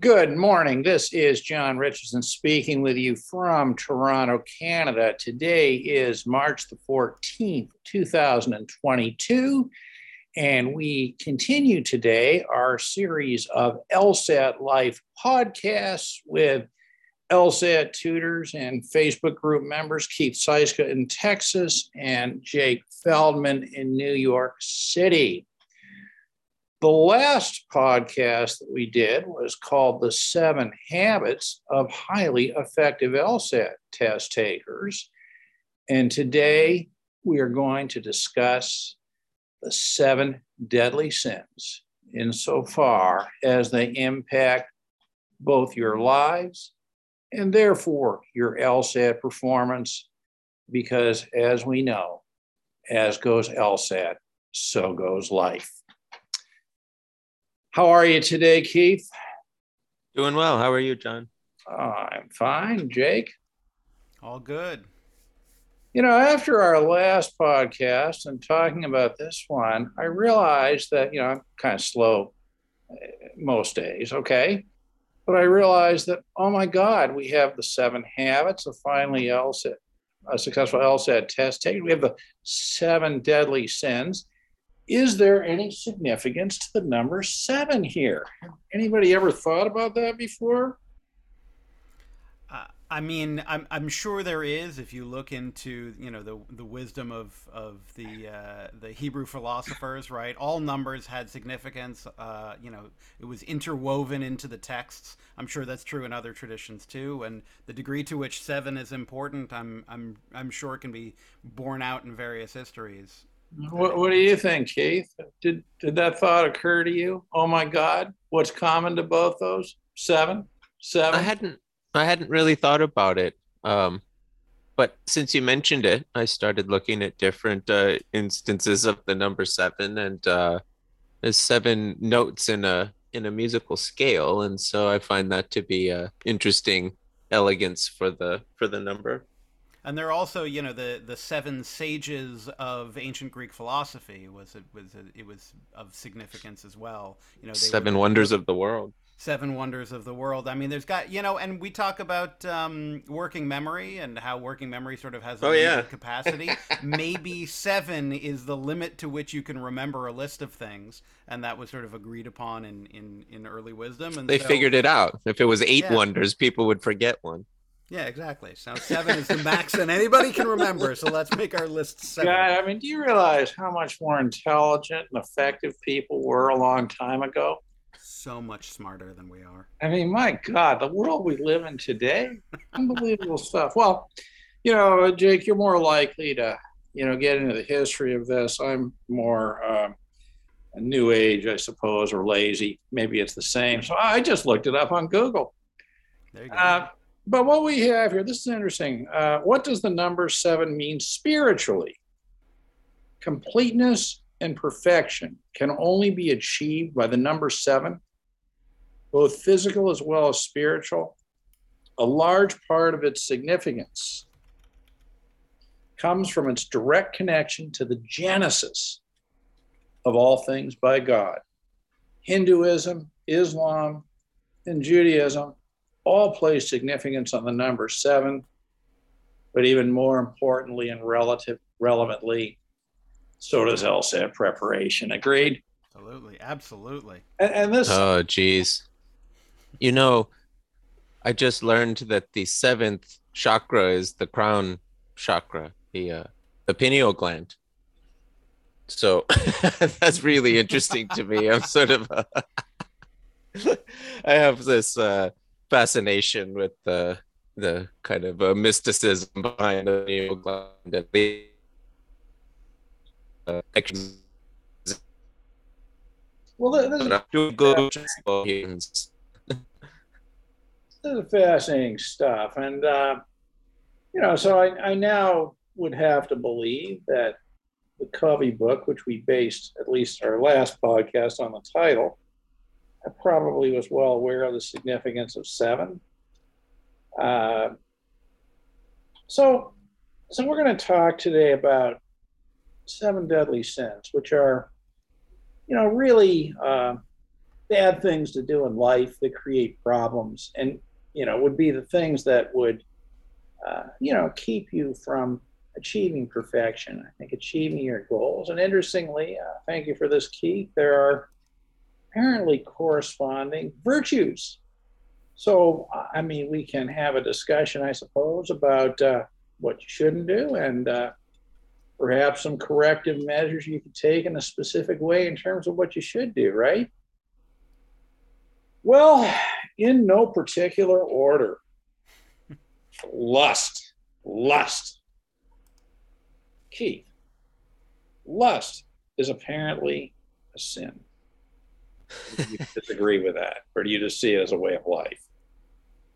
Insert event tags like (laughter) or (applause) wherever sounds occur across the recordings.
Good morning. This is John Richardson speaking with you from Toronto, Canada. Today is March the 14th, 2022, and we continue today our series of LSAT Life podcasts with LSAT tutors and Facebook group members Keith Seiska in Texas and Jake Feldman in New York City. The last podcast that we did was called The Seven Habits of Highly Effective LSAT Test Takers. And today we are going to discuss the seven deadly sins insofar as they impact both your lives and therefore your LSAT performance. Because as we know, as goes LSAT, so goes life. How are you today, Keith? Doing well. How are you, John? Oh, I'm fine. Jake? All good. You know, after our last podcast and talking about this one, I realized that, you know, I'm kind of slow uh, most days, okay? But I realized that, oh my God, we have the seven habits of finally LSAT, a successful LSAT test taken. We have the seven deadly sins is there any significance to the number seven here? Anybody ever thought about that before? Uh, I mean, I'm, I'm sure there is. If you look into you know the the wisdom of of the uh, the Hebrew philosophers, right? All numbers had significance. Uh, you know, it was interwoven into the texts. I'm sure that's true in other traditions too. And the degree to which seven is important, I'm I'm I'm sure can be borne out in various histories. What, what do you think, Keith? Did did that thought occur to you? Oh my God, what's common to both those? Seven, seven. I hadn't I hadn't really thought about it. Um, but since you mentioned it, I started looking at different uh, instances of the number seven, and uh, there's seven notes in a in a musical scale, and so I find that to be a interesting elegance for the for the number and they're also you know the the seven sages of ancient Greek philosophy was it was it was of significance as well. You know, seven were, wonders of the world. Seven wonders of the world. I mean, there's got you know, and we talk about um, working memory and how working memory sort of has a oh, yeah. capacity. (laughs) Maybe seven is the limit to which you can remember a list of things, and that was sort of agreed upon in in, in early wisdom. And they so, figured it out. If it was eight yeah. wonders, people would forget one. Yeah, exactly. So seven is the max and anybody can remember. So let's make our list seven. God, I mean, do you realize how much more intelligent and effective people were a long time ago? So much smarter than we are. I mean, my God, the world we live in today, unbelievable (laughs) stuff. Well, you know, Jake, you're more likely to, you know, get into the history of this. I'm more a new age, I suppose, or lazy. Maybe it's the same. So I just looked it up on Google. There you go. Uh, but what we have here, this is interesting. Uh, what does the number seven mean spiritually? Completeness and perfection can only be achieved by the number seven, both physical as well as spiritual. A large part of its significance comes from its direct connection to the genesis of all things by God. Hinduism, Islam, and Judaism all place significance on the number seven, but even more importantly and relative relevantly, so does LSAT preparation. Agreed? Absolutely, absolutely. And, and this. Oh, geez. You know, I just learned that the seventh chakra is the crown chakra, the uh, the pineal gland. So (laughs) that's really interesting to me. I'm sort of. Uh, (laughs) I have this uh, fascination with the the kind of uh, mysticism behind the neoglyph uh, well, this is fascinating stuff, and uh, you know, so I, I now would have to believe that the Covey book, which we based at least our last podcast on the title, probably was well aware of the significance of seven. Uh, so, so we're going to talk today about seven deadly sins, which are, you know, really uh, bad things to do in life that create problems and you know would be the things that would uh, you know keep you from achieving perfection. I think achieving your goals. And interestingly uh, thank you for this keith. There are apparently corresponding virtues so i mean we can have a discussion i suppose about uh, what you shouldn't do and uh, perhaps some corrective measures you could take in a specific way in terms of what you should do right well, in no particular order. lust, lust. Keith, lust is apparently a sin. You disagree with that? Or do you just see it as a way of life?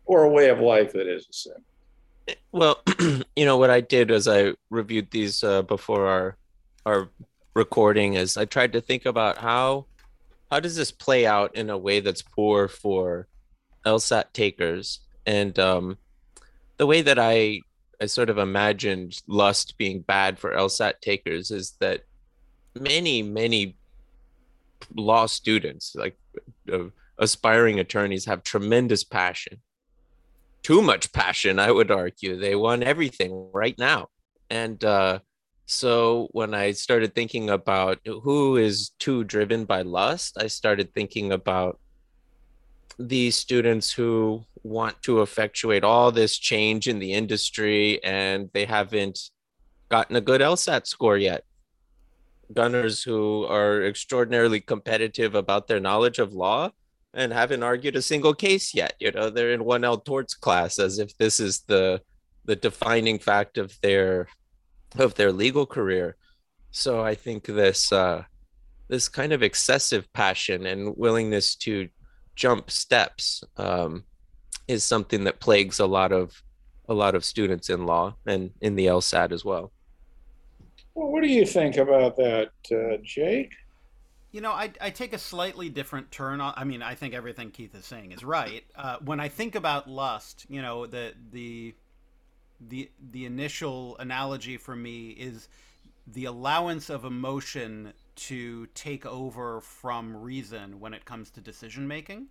Or a way of life that is a sin? Well, (clears throat) you know what I did as I reviewed these uh, before our our recording is I tried to think about how how does this play out in a way that's poor for LSAT takers? And um, the way that I I sort of imagined lust being bad for LSAT takers is that many many law students, like uh, aspiring attorneys, have tremendous passion. Too much passion, I would argue. They want everything right now, and uh, so when I started thinking about who is too driven by lust, I started thinking about these students who want to effectuate all this change in the industry and they haven't gotten a good LSAT score yet. Gunners who are extraordinarily competitive about their knowledge of law and haven't argued a single case yet. You know, they're in 1L torts class as if this is the the defining fact of their of their legal career. So I think this uh, this kind of excessive passion and willingness to jump steps um, is something that plagues a lot of a lot of students in law and in the LSAT as well. Well, what do you think about that, uh, Jake? You know, I, I take a slightly different turn on. I mean, I think everything Keith is saying is right. Uh, when I think about lust, you know, the the the the initial analogy for me is the allowance of emotion to take over from reason when it comes to decision making.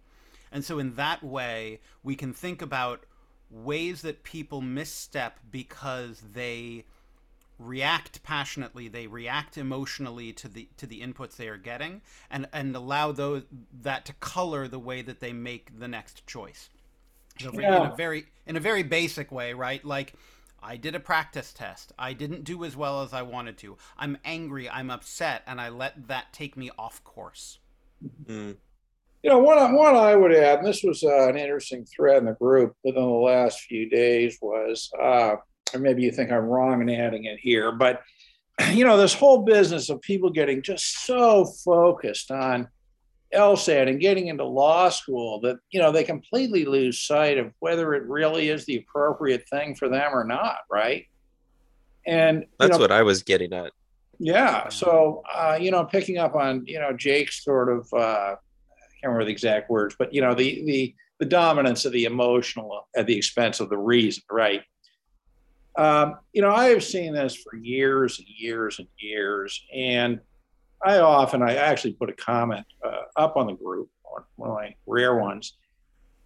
And so in that way, we can think about ways that people misstep because they react passionately, they react emotionally to the to the inputs they are getting and and allow those that to color the way that they make the next choice. So yeah. in a very in a very basic way, right? Like I did a practice test. I didn't do as well as I wanted to. I'm angry. I'm upset, and I let that take me off course. Mm. You know, one one I would add, and this was uh, an interesting thread in the group within the last few days, was, uh, or maybe you think I'm wrong in adding it here, but (clears throat) you know, this whole business of people getting just so focused on LSAT and getting into law school that you know they completely lose sight of whether it really is the appropriate thing for them or not, right? And that's know, what I was getting at. Yeah. So uh, you know, picking up on you know Jake's sort of uh, I can't remember the exact words, but you know the the the dominance of the emotional at the expense of the reason, right? Um, you know, I have seen this for years and years and years, and I often, I actually put a comment uh, up on the group, one of my rare ones,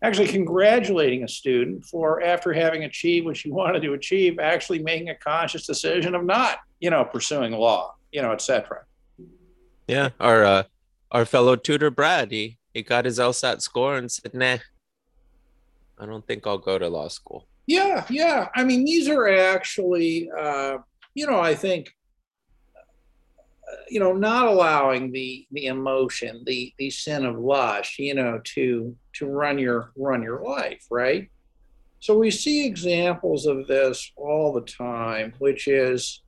actually congratulating a student for after having achieved what she (laughs) wanted to achieve, actually making a conscious decision of not, you know, pursuing law, you know, etc. Yeah, our uh, our fellow tutor Brad, he he got his LSAT score and said, "Nah, I don't think I'll go to law school." Yeah, yeah. I mean, these are actually, uh, you know, I think you know, not allowing the the emotion, the the sin of lust, you know, to to run your run your life, right? So we see examples of this all the time, which is,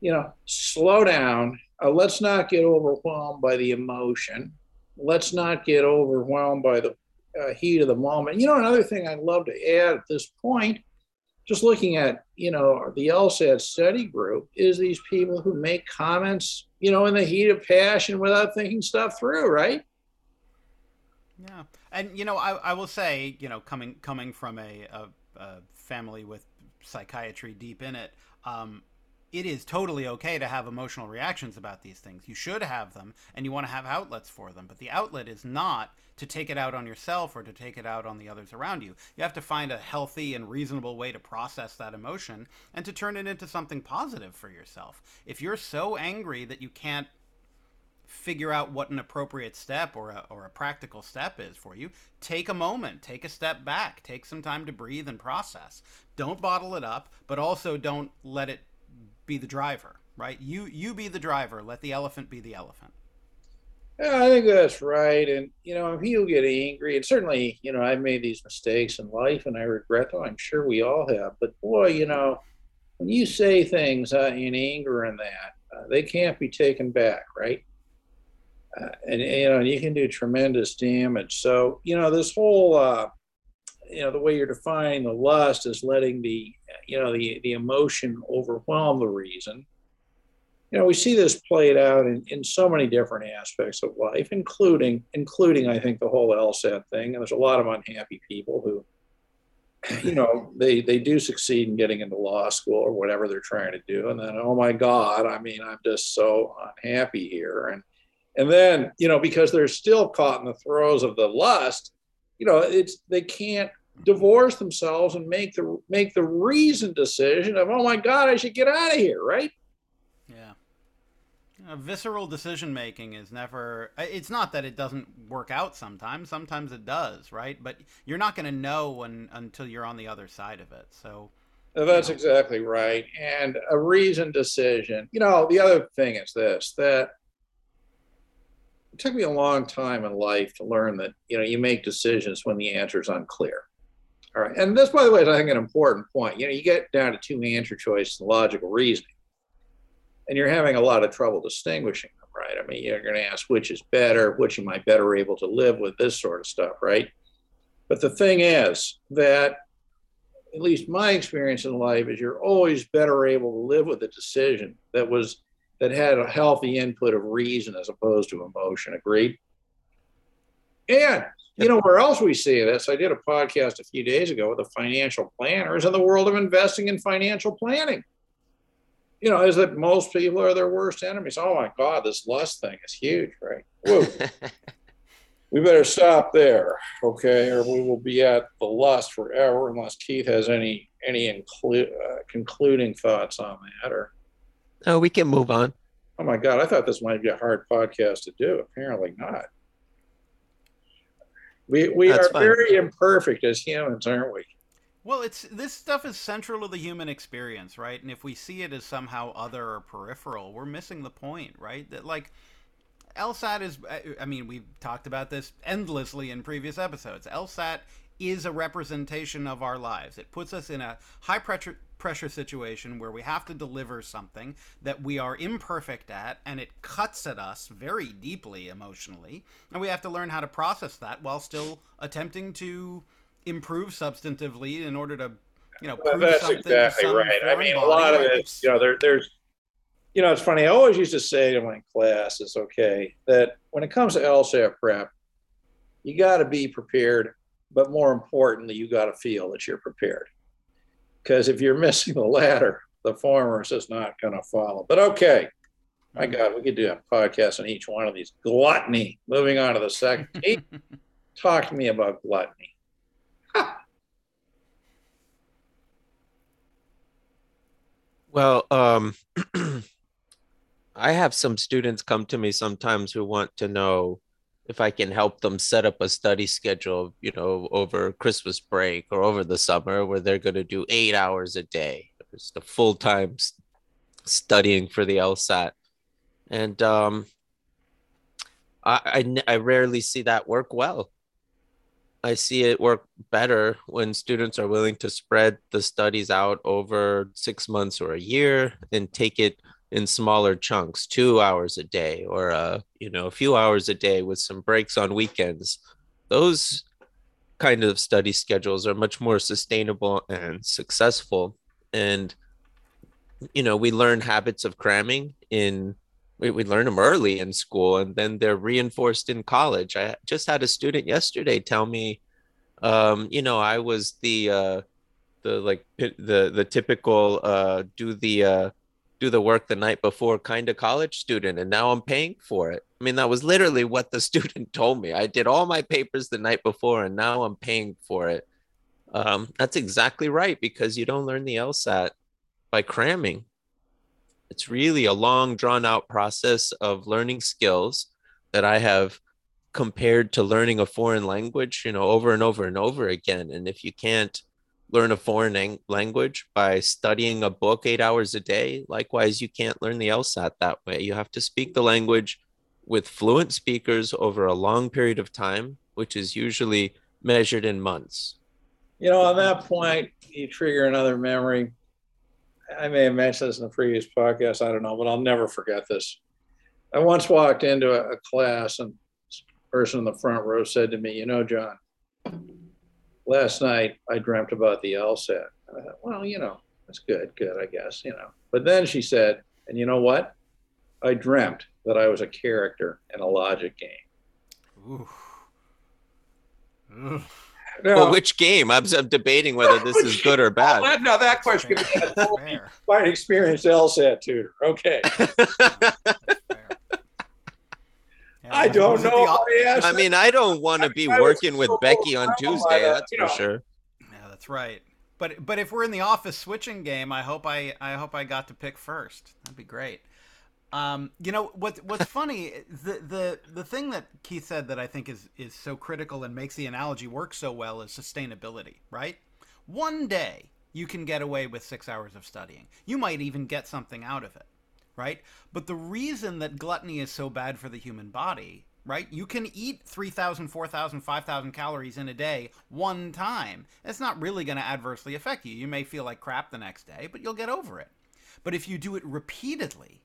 you know, slow down. Uh, let's not get overwhelmed by the emotion. Let's not get overwhelmed by the uh, heat of the moment. You know, another thing I'd love to add at this point just looking at you know the LSAT study group is these people who make comments you know in the heat of passion without thinking stuff through, right? Yeah, and you know I, I will say you know coming coming from a, a, a family with psychiatry deep in it, um, it is totally okay to have emotional reactions about these things. You should have them and you want to have outlets for them. But the outlet is not to take it out on yourself or to take it out on the others around you. You have to find a healthy and reasonable way to process that emotion and to turn it into something positive for yourself. If you're so angry that you can't figure out what an appropriate step or a, or a practical step is for you, take a moment, take a step back, take some time to breathe and process. Don't bottle it up, but also don't let it be the driver, right? You you be the driver. Let the elephant be the elephant. Yeah, I think that's right. And you know, if you get angry, and certainly, you know, I've made these mistakes in life, and I regret them. I'm sure we all have. But boy, you know, when you say things uh, in anger and that, uh, they can't be taken back, right? Uh, and you know, you can do tremendous damage. So you know, this whole uh, you know the way you're defining the lust is letting the you know the the emotion overwhelm the reason. You know we see this played out in, in so many different aspects of life including including i think the whole lsat thing. And there's a lot of unhappy people who you know they they do succeed in getting into law school or whatever they're trying to do. And then oh my god i mean i'm just so unhappy here. And and then you know because they're still caught in the throes of the lust you know, it's they can't divorce themselves and make the make the reasoned decision of, oh my God, I should get out of here, right? Yeah. A visceral decision making is never uh, it's not that it doesn't work out sometimes sometimes it does right but you're not going to know when until you're on the other side of it so that's you know. exactly right and a reasoned decision you know the other thing is this that took me a long time in life to learn that you know you make decisions when the answer is unclear. All right, and this, by the way, is I think an important point. You know, you get down to two answer choices and logical reasoning, and you're having a lot of trouble distinguishing them. Right? I mean, you're going to ask which is better, which am I better able to live with, this sort of stuff, right? But the thing is that at least my experience in life is you're always better able to live with a decision that was that had a healthy input of reason as opposed to emotion. Agreed? And you know where else we see this? I did a podcast a few days ago with the financial planners in the world of investing in financial planning. You know, is that most people are their worst enemies. Oh my God, this lust thing is huge, right? (laughs) we better stop there, okay, or we will be at the lust forever unless Keith has any any inclu- uh, concluding thoughts on that or Oh, we can move on. Oh my God, I thought this might be a hard podcast to do. Apparently not. We we That's are fine. very imperfect as humans, aren't we? Well, it's this stuff is central to the human experience, right? And if we see it as somehow other or peripheral, we're missing the point, right? That like LSAT is I mean, we've talked about this endlessly in previous episodes. LSAT is a representation of our lives. It puts us in a high pressure pressure situation where we have to deliver something that we are imperfect at and it cuts at us very deeply emotionally and we have to learn how to process that while still attempting to improve substantively in order to you know well, that's exactly right i mean a lot of it you know there, there's you know it's funny i always used to say to my class it's okay that when it comes to lsat prep you got to be prepared but more importantly you got to feel that you're prepared because if you're missing the latter, the former is just not going to follow. But okay, my God, we could do a podcast on each one of these. Gluttony. Moving on to the second. (laughs) talk to me about gluttony. well, um, (clears throat) I have some students come to me sometimes who want to know if I can help them set up a study schedule, you know, over Christmas break or over the summer where they're going to do eight hours a day. It's the full time studying for the LSAT. And um, I, I, I rarely see that work well. I see it work better when students are willing to spread the studies out over six months or a year and take it in smaller chunks, two hours a day or uh, you know, a few hours a day with some breaks on weekends. Those kind of study schedules are much more sustainable and successful. And you know, we learn habits of cramming in we, we learn them early in school and then they're reinforced in college. I just had a student yesterday tell me um, you know, I was the uh the like the the typical uh do the uh do the work the night before kind of college student and now I'm paying for it. I mean, that was literally what the (laughs) student told me. I did all my papers the night before and now I'm paying for it. Um, that's exactly right because you don't learn the LSAT by cramming. It's really a long, drawn out process of learning skills that I have compared to learning a foreign language, you know, over and over and over again. And if you can't learn a foreign language by studying a book eight hours a day. Likewise, you can't learn the LSAT that way. You have to speak the language with fluent speakers over a long period of time, which is usually measured in months. You know, on that point, you trigger another memory. I may have mentioned this in a previous podcast. I don't know, but I'll never forget this. I once walked into a, a class, and person in the front row said to me, "You know, John, last night I dreamt about the LSAT. I thought, well, you know, that's good, good, I guess, you know. But then she said, and you know what? I dreamt that I was a character in a logic game. Ooh. Now, well, which game? I'm, I'm debating whether this is good or bad. (laughs) Well, no, that question (laughs) by an experienced LSAT tutor. Okay. (laughs) I don't know. I mean, I don't want to be working with Becky on Tuesday. That's for sure. Yeah, that's right. But but if we're in the office switching game, I hope I I hope I got to pick first. That'd be great. Um, you know what what's funny the the the thing that Keith said that I think is is so critical and makes the analogy work so well is sustainability, right? One day you can get away with 6 hours of studying. You might even get something out of it right? But the reason that gluttony is so bad for the human body, right? You can eat 3,000, 4,000, 5,000 calories in a day one time. It's not really going to adversely affect you. You may feel like crap the next day, but you'll get over it. But if you do it repeatedly,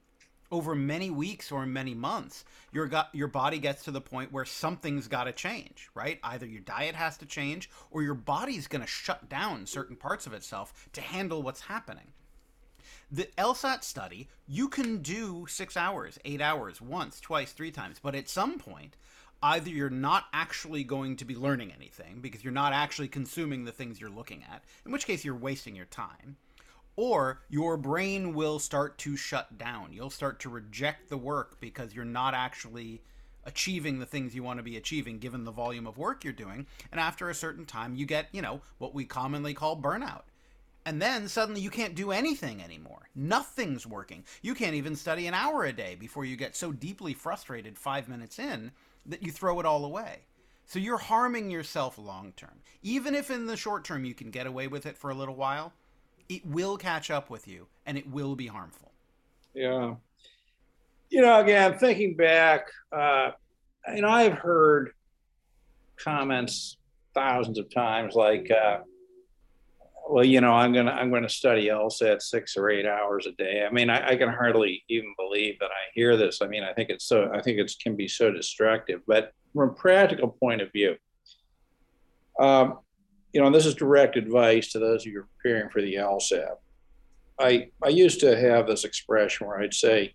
over many weeks or many months, your gut, your body gets to the point where something's got to change, right? Either your diet has to change or your body's going to shut down certain parts of itself to handle what's happening the LSAT study, you can do six hours, eight hours, once, twice, three times, but at some point, either you're not actually going to be learning anything because you're not actually consuming the things you're looking at, in which case you're wasting your time, or your brain will start to shut down. You'll start to reject the work because you're not actually achieving the things you want to be achieving given the volume of work you're doing. And after a certain time, you get, you know, what we commonly call burnout. And then suddenly you can't do anything anymore. Nothing's working. You can't even study an hour a day before you get so deeply frustrated five minutes in that you throw it all away. So you're harming yourself long term. Even if in the short term you can get away with it for a little while, it will catch up with you and it will be harmful. Yeah. You know, again, thinking back, uh, know, I've heard comments thousands of times like, uh, well, you know, I'm gonna I'm gonna study LSAT six or eight hours a day. I mean, I, I, can hardly even believe that I hear this. I mean, I think it's so I think it can be so destructive. But from a practical point of view, um, you know, this is direct advice to those of you preparing for the LSAT. I I used to have this expression where I'd say,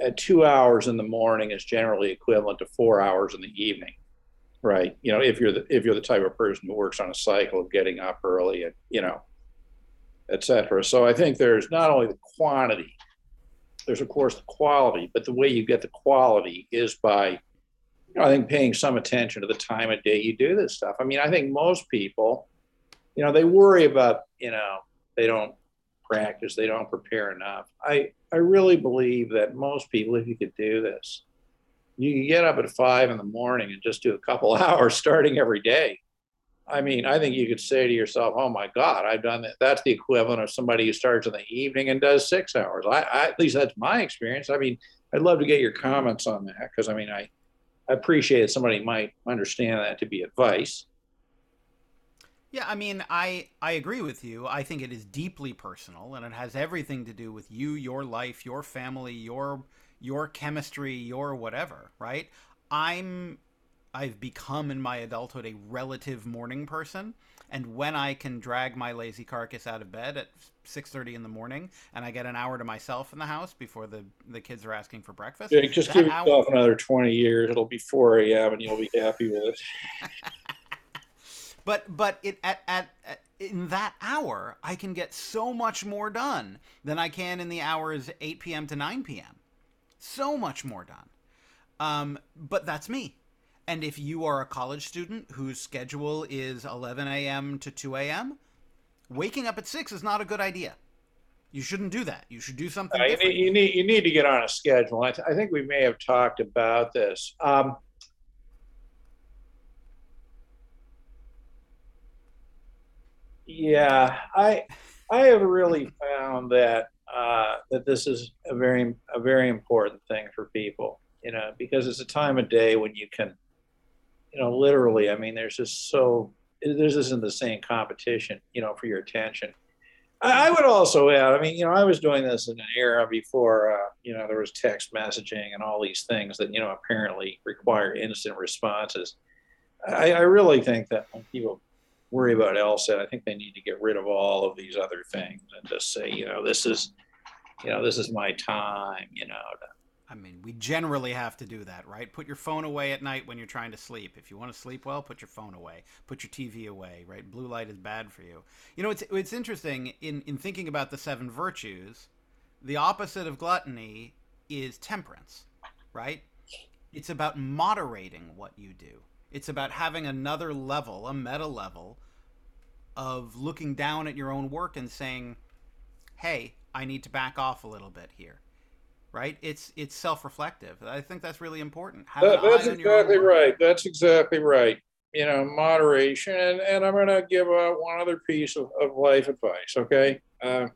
at two hours in the morning is generally equivalent to four hours in the evening right? You know, if you're the if you're the type of person who works on a cycle of getting up early and you know, et cetera. So I think there's not only the quantity, there's of course the quality, but the way you get the quality is by, you know, I think paying some attention to the time of day you do this stuff. I mean, I think most people, you know, they worry about, you know, they don't practice, they don't prepare enough. I I really believe that most people, if you could do this, you can get up at five in the morning and just do a couple (laughs) hours starting every day. I mean, I think you could say to yourself, "Oh my God, I've done that." That's the equivalent of somebody who starts in the evening and does six hours. I, I at least that's my experience. I mean, I'd love to get your comments on that because I mean, I, I appreciate somebody might understand that to be advice. Yeah, I mean, I I agree with you. I think it is deeply personal, and it has everything to do with you, your life, your family, your your chemistry, your whatever, right? I'm I've become in my adulthood a relative morning person, and when I can drag my lazy carcass out of bed at 6:30 in the morning and I get an hour to myself in the house before the the kids are asking for breakfast. Yeah, just give hour... yourself another 20 years. It'll be 4 a.m. and you'll be happy with it. (laughs) But but it at, at, at in that hour, I can get so much more done than I can in the hours 8 p.m. to 9 p.m. So much more done. Um, but that's me. And if you are a college student whose schedule is 11 a.m. to 2 a.m., waking up at 6 is not a good idea. You shouldn't do that. You should do something Uh, you, different. need, you need you need to get on a schedule. I, th- I think we may have talked about this. Um, yeah, I I have really found that uh, that this is a very a very important thing for people. You know, because it's a time of day when you can, you know, literally. I mean, there's just so this isn't the same competition. You know, for your attention. I, I would also add, I mean, you know, I was doing this in an era before, uh, you know, there was text messaging and all these things that, you know, apparently require instant responses. I, I really think that when people worry about LSAT, I think they need to get rid of all of these other things and just say, you know, this is, you know, this is my time, you know. to- I mean, we generally have to do that, right? Put your phone away at night when you're trying to sleep. If you want to sleep well, put your phone away. Put your TV away, right? Blue light is bad for you. You know, it's it's interesting in in thinking about the seven virtues. The opposite of gluttony is temperance, right? It's about moderating what you do. It's about having another level, a meta level of looking down at your own work and saying, "Hey, I need to back off a little bit here." right? It's it's self-reflective. I think that's really important. That, that's eye on your own exactly right. That's exactly right. You know, moderation. And, and I'm going to give one other piece of, of life advice, okay? Uh,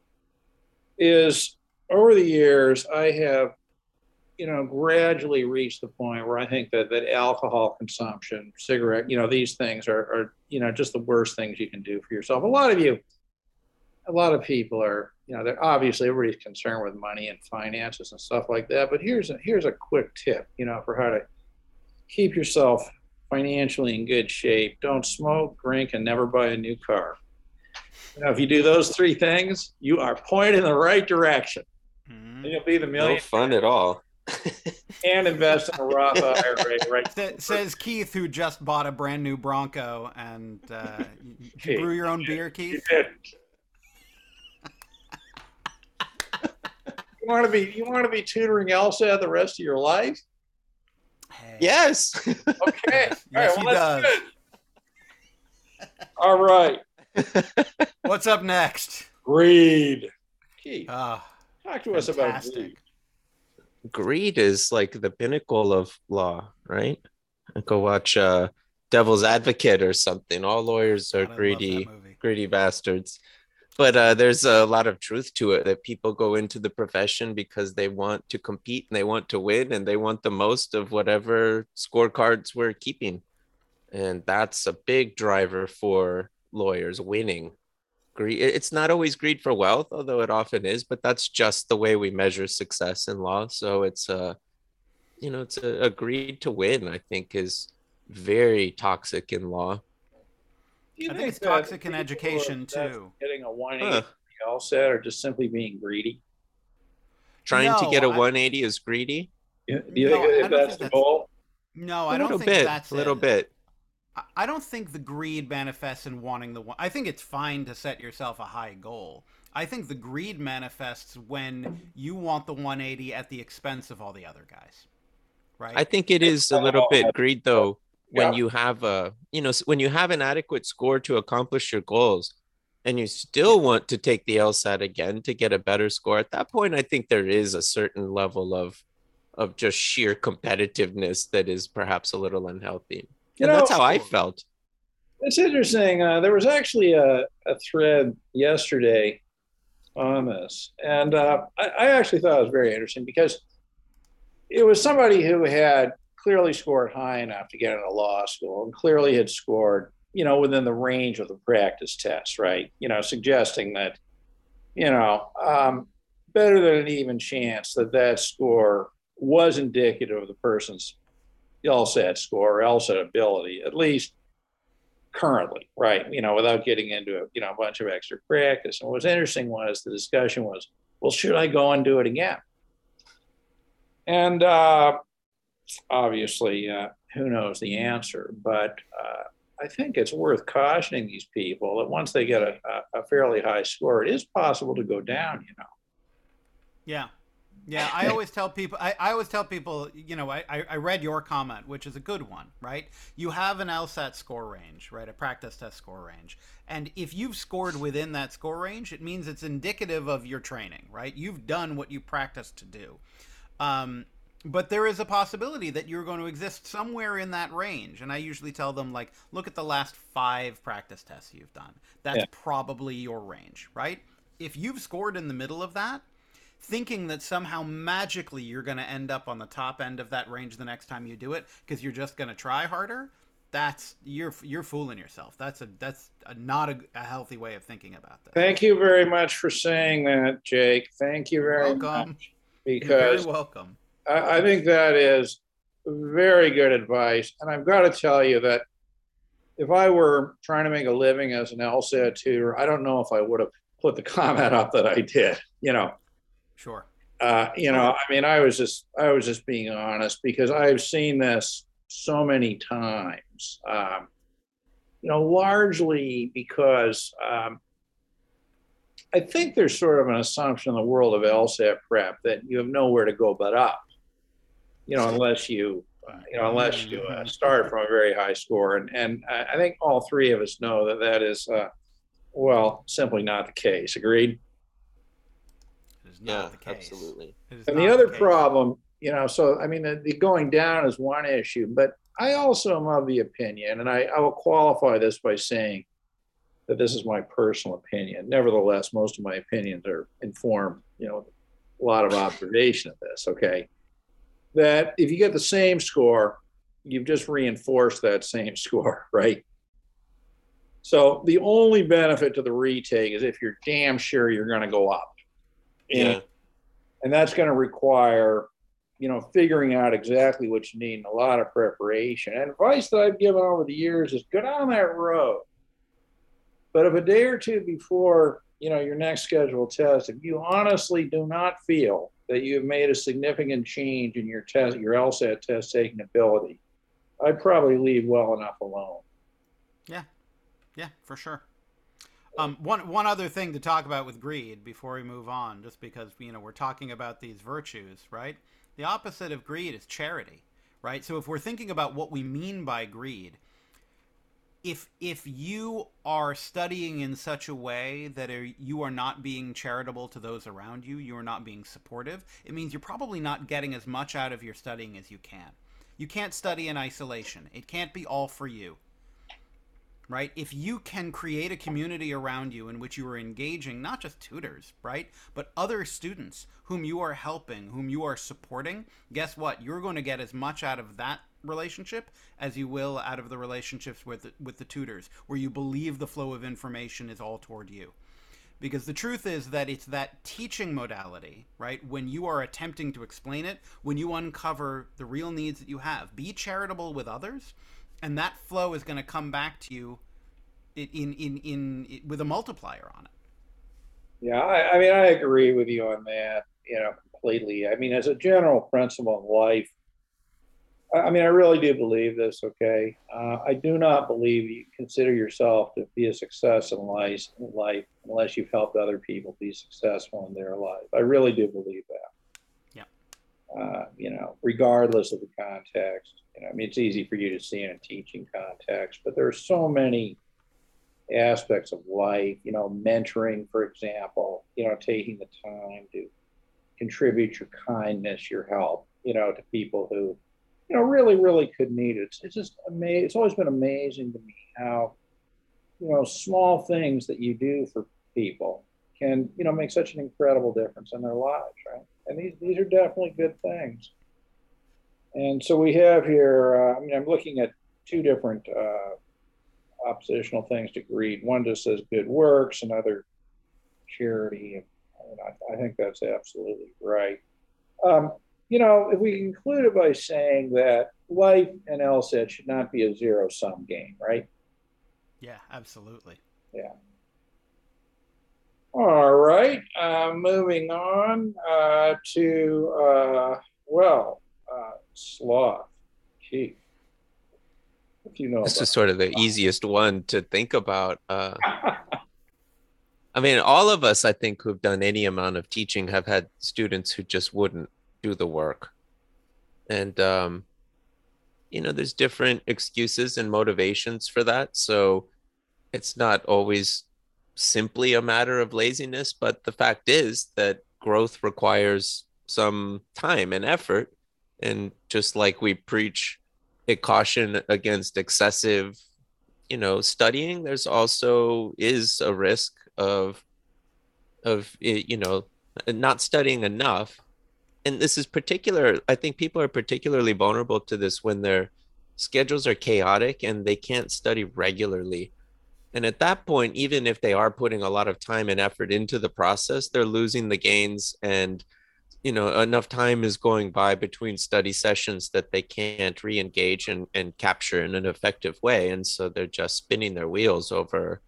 is over the years, I have, you know, gradually reached the point where I think that, that alcohol consumption, cigarette, you know, these things are, are, you know, just the worst things you can do for yourself. A lot of you, a lot of people are, you know, they're obviously everybody's concerned with money and finances and stuff like that. But here's a, here's a quick tip, you know, for how to keep yourself financially in good shape. Don't smoke, drink, and never buy a new car. You know, if you do those three things, you are pointed in the right direction. Mhm. And you'll be the No fun at all. (laughs) and invest in a Roth IRA, (laughs) right? Sa- Says Keith, who just bought a brand new Bronco, and uh, (laughs) you, you brew your own beer, Keith. You want to be you want to be tutoring LSAT the rest of your life? Hey. Yes. (laughs) Okay. Yes, All he right, well, does. that's good. All right. (laughs) What's up next? Greed. Keith, Ah, talk to us about greed. Greed is like the pinnacle of law, right? Go watch uh Devil's Advocate or something. All lawyers are love greedy, greedy bastards. But uh, there's a lot of truth to it that people go into the profession because they want to compete and they want to win and they want the most of whatever scorecards we're keeping. And that's a big driver for lawyers winning. Greed. It's not always greed for wealth, although it often is, but that's just the way we measure success in law. So it's a, you know, it's a, a greed to win. I think is very toxic in law. Do you I think it's toxic in education too. Getting a 180 Huh. LSAT or just simply being greedy? Trying to get a I- 180 is greedy. Yeah, Do you No, I think don't that's think the that's- goal? No, A I don't think bit. that's a little it. bit. I- I don't think the greed manifests in wanting the one. I think it's fine to set yourself a high goal. I think the greed manifests when you want the 180 at the expense of all the other guys. Right? I think it is a little bit greed though when Yeah. you have a you know when you have an adequate score to accomplish your goals and you still want to take the LSAT again to get a better score at that point I think there is a certain level of of just sheer competitiveness that is perhaps a little unhealthy. You and that's how I felt. It's interesting. Uh, there was actually a, a thread yesterday on this, and uh, I, I actually thought it was very interesting because it was somebody who had clearly scored high enough to get into law school and clearly had scored, you know, within the range of the practice test, right? You know, suggesting that, you know, um, better than an even chance that that score was indicative of the person's LSAT score or LSAT ability, at least currently, right? You know, without getting into a you know a bunch of extra practice. And what was interesting was the discussion was, well, should I go and do it again? And uh, obviously, uh, who knows the answer? But uh, I think it's worth cautioning these people that once they get a, a fairly high score, it is possible to go down, you know. Yeah. Yeah, I always tell people. I, I always tell people. You know, I, I read your comment, which is a good one, right? You have an LSAT score range, right? A practice test score range, and if you've scored within that score range, it means it's indicative of your training, right? You've done what you practiced to do. Um, but there is a possibility that you're going to exist somewhere in that range. And i usually tell them like look at the last five practice tests you've done. That's yeah. probably your range right? If you've scored in the middle of that thinking that somehow magically you're going to end up on the top end of that range the next time you do it because you're just going to try harder that's you're you're fooling yourself. That's a that's a, not a, a, healthy way of thinking about this. Thank you very much for saying that jake. Thank you very welcome. much. Because you're very welcome I, I think that is very good advice. And I've got to tell you that if I were trying to make a living as an LSAT tutor, I don't know if I would have put the (laughs) comment up that I did, you know. Sure. Uh, you know, I mean, I was just, I was just being honest because I've seen this so many times. Um, you know, largely because um, I think there's sort of an assumption in the world of LSAT prep that you have nowhere to go but up you know, unless you, uh, you know, unless you uh, start from a very high score. And, and I, I think all three of us know that that is, uh, well, simply not the case. Agreed? yeah, absolutely. And the other the problem, you know, so I mean, the, the, going down is one issue, but I also am of the opinion, and I, I will qualify this by saying that this is my personal opinion. Nevertheless, most of my opinions are informed, you know, a lot of observation of this. Okay that if you get the same score, you've just reinforced that same (laughs) score, right? So the only benefit to the retake is if you're damn sure you're going to go up. And, yeah. And that's going to require, you know, figuring out exactly what you need and a lot of preparation. And advice that I've given over the years is go down that road. But if a day or two before, you know, your next scheduled test, if you honestly do not feel that you have made a significant change in your test, your LSAT test taking ability, I'd probably leave well enough alone. Yeah, yeah, for sure. Um, one one other thing to talk about with greed before we move on, just because you know we're talking about these virtues, right? The opposite of greed is charity, right? So if we're thinking about what we mean by greed, if if you are studying in such a way that are, you are not being charitable to those around you, you are not being supportive, it means you're probably not getting as much out of your studying as you can. You can't study in isolation. It can't be all for you. Right? If you can create a community around you in which you are engaging not just tutors, right, but other students whom you are helping, whom you are supporting, guess what? You're going to get as much out of that relationship as you will out of the relationships with with the tutors where you believe the flow of information is all toward you. Because the truth is that it's that teaching modality right when you are attempting to explain it when you uncover the real needs that you have be charitable with others and that flow is going to come back to you in, in in in with a multiplier on it. Yeah I, I mean i agree with you on that you know completely. I mean as a general principle in life I mean, I really do believe this. Okay, uh, I do not believe you consider yourself to be a success in life, in life unless you've helped other people be successful in their life. I really do believe that. Yeah. Uh, you know, regardless of the context. You know, I mean, it's easy for you to see in a teaching context, but there are so many aspects of life. You know, mentoring, for example. You know, taking the time to contribute your kindness, your help. You know, to people who you know, really, really could need it. It's, just amazing. It's always been amazing to me how, you know, small things that you do for people can, you know, make such an incredible difference in their lives, right? And these, these are definitely good things. And so we have here, uh, I mean, I'm looking at two different uh, oppositional things to greed. One just says good works, another charity. And I, I think that's absolutely right. Um, you know, if we conclude it by saying that life and LSAT should not be a zero sum game, right? Yeah, absolutely. Yeah. All right. Uh, moving on uh, to, uh, well, uh, sloth. Gee. You know, this is sort of the easiest one to think about. Uh, (laughs) I mean, all of us, I think, who've done any amount of teaching have had students who just wouldn't do the work. And, um, you know, there's different excuses and motivations for that. So it's not always simply a matter of laziness, but the fact is that growth requires some time and effort. And just like we preach a caution against excessive, you know, studying, there's also is a risk of of you know not studying enough and this is particular i think people are particularly vulnerable to this when their schedules are chaotic and they can't study regularly. And at that point even if they are putting a lot of time and effort into the process they're losing the gains and you know enough time is going by between study sessions that they can't re-engage and, and capture in an effective way. And so they're just spinning their wheels over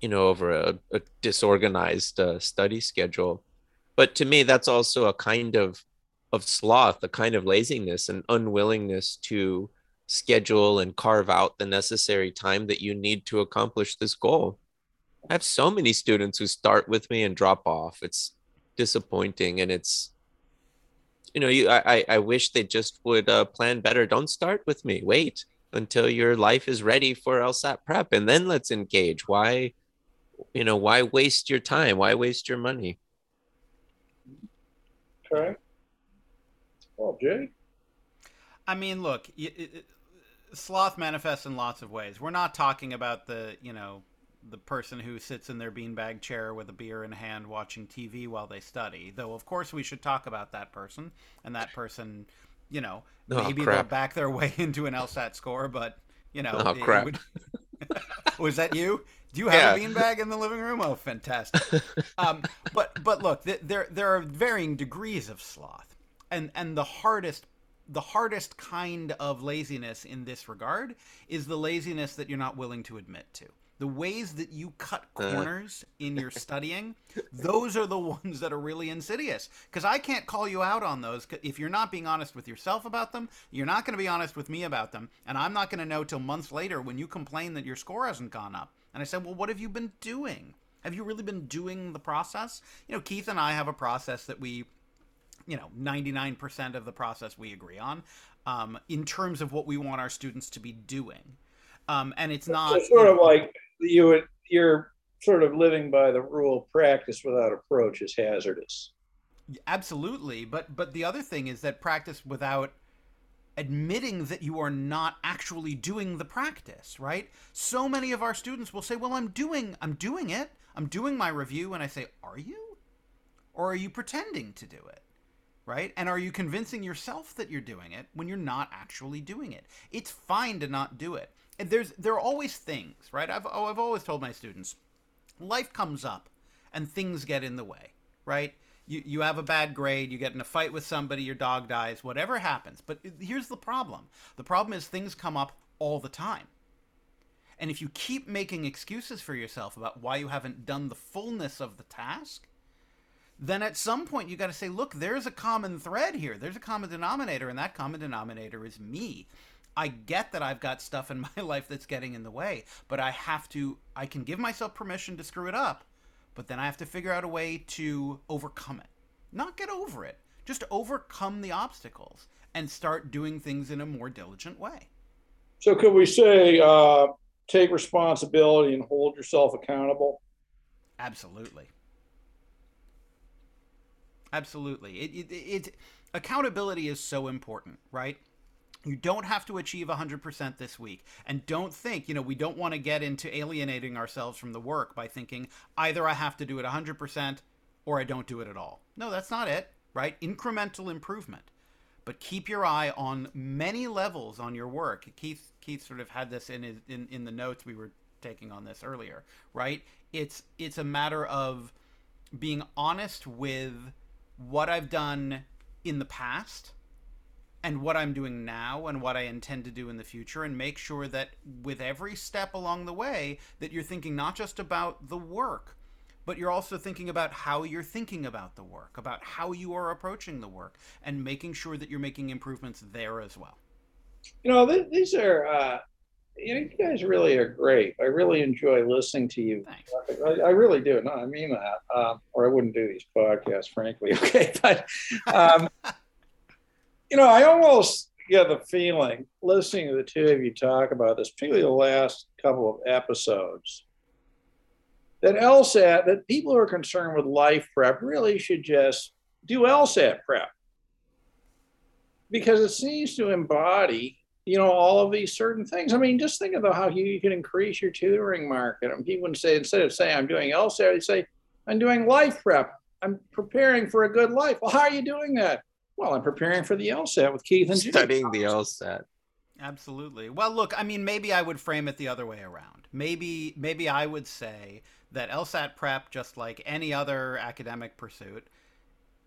you know over a, a disorganized uh, study schedule. But to me that's also a kind of of sloth a kind of laziness and unwillingness to schedule and carve out the necessary time that you need to accomplish this goal. I have so many students who start with me and drop off. It's disappointing and it's you know you i i wish they just would uh, plan better. Don't start with me. Wait until your life is ready for lsat prep and then let's engage. Why you know why waste your time? Why waste your money? Okay well jay. I mean look it, it, sloth manifests in lots of ways. We're not talking about the you know the person who sits in their beanbag chair with a beer in hand watching tv while they study though of course we should talk about that person and that person you know Oh, maybe they'll back their way (laughs) into an lsat score but you know Oh, crap. would- (laughs) was that you? Do you have a beanbag in the living room? Oh fantastic. (laughs) Um, but but look, th- there there are varying degrees of sloth, and and the hardest the hardest kind of laziness in this regard is the laziness that you're not willing to admit to. The ways that you cut Uh. corners in your (laughs) studying, those are the ones that are really insidious. Because I can't call you out on those. if you're not being honest with yourself about them. You're not going to be honest with me about them, and I'm not going to know till months later when you complain that your score hasn't gone up. And I said, well, what have you been doing? Have you really been doing the process? You know, Keith and I have a process that we, you know, 99% of the process we agree on um, in terms of what we want our students to be doing. Um, and it's not so sort of like you would you're sort of living by the rule practice without approach is hazardous. Absolutely but but the other thing is that practice without admitting that you are not actually doing the practice right? So many of our students will say well i'm doing i'm doing it. I'm doing my review. And i say are you? Or are you pretending to do it right? And are you convincing yourself that you're doing it when you're not actually doing it? It's fine to not do it. And there's there are always things right? I've, oh, I've always told my students life comes up and things get in the way right? You, you have a bad grade you get in a fight with somebody your dog dies whatever happens. But here's the problem. The problem is things come up all the time. And if you keep making excuses for yourself about why you haven't done the fullness of the task then at some point you got to say look there's a common thread here there's a common denominator and that common denominator is me I get that I've got stuff in (laughs) my life that's getting in the way, but I have to, I can give myself permission to screw it up, but then I have to figure out a way to overcome it. Not get over it, just overcome the obstacles and start doing things in a more diligent way. so could we say uh, take responsibility and hold yourself accountable Absolutely. Absolutely. It, it, it, accountability is so important, right? You don't have to achieve 100% this week. And don't think, you know, we don't want to get into alienating ourselves from the work by thinking either I have to do it 100% or I don't do it at all. No, that's not it, right? Incremental improvement. But keep your eye on many levels on your work. Keith Keith sort of had this in his, in in the notes we were taking on this earlier, right? It's it's a matter of being honest with what I've done in the past and what I'm doing now and what I intend to do in the future and make sure that with every step along the way that you're thinking not just about the work but you're also thinking about how you're thinking about the work, about how you are approaching the work and making sure that you're making improvements there as well. you know these are uh, you, know, you guys really are great. I really enjoy listening to you. I, I really do. No, I mean that. Um, or I wouldn't do these podcasts, frankly. (laughs) Okay, but um, you know, I almost get the feeling listening to the two of you talk about this, particularly the last couple of episodes, that LSAT, that people who are concerned with life prep really should just do LSAT prep because it seems to embody you know all of these certain things. I mean just think about how you, you can increase your tutoring market. And people would say instead of saying i'm doing lsat they say i'm doing life prep. I'm preparing for a good life. Well how are you doing that? Well i'm preparing for the lsat with keith and studying the lsat absolutely. Well look i mean maybe i would frame it the other way around. Maybe maybe i would say that lsat prep just like any other academic pursuit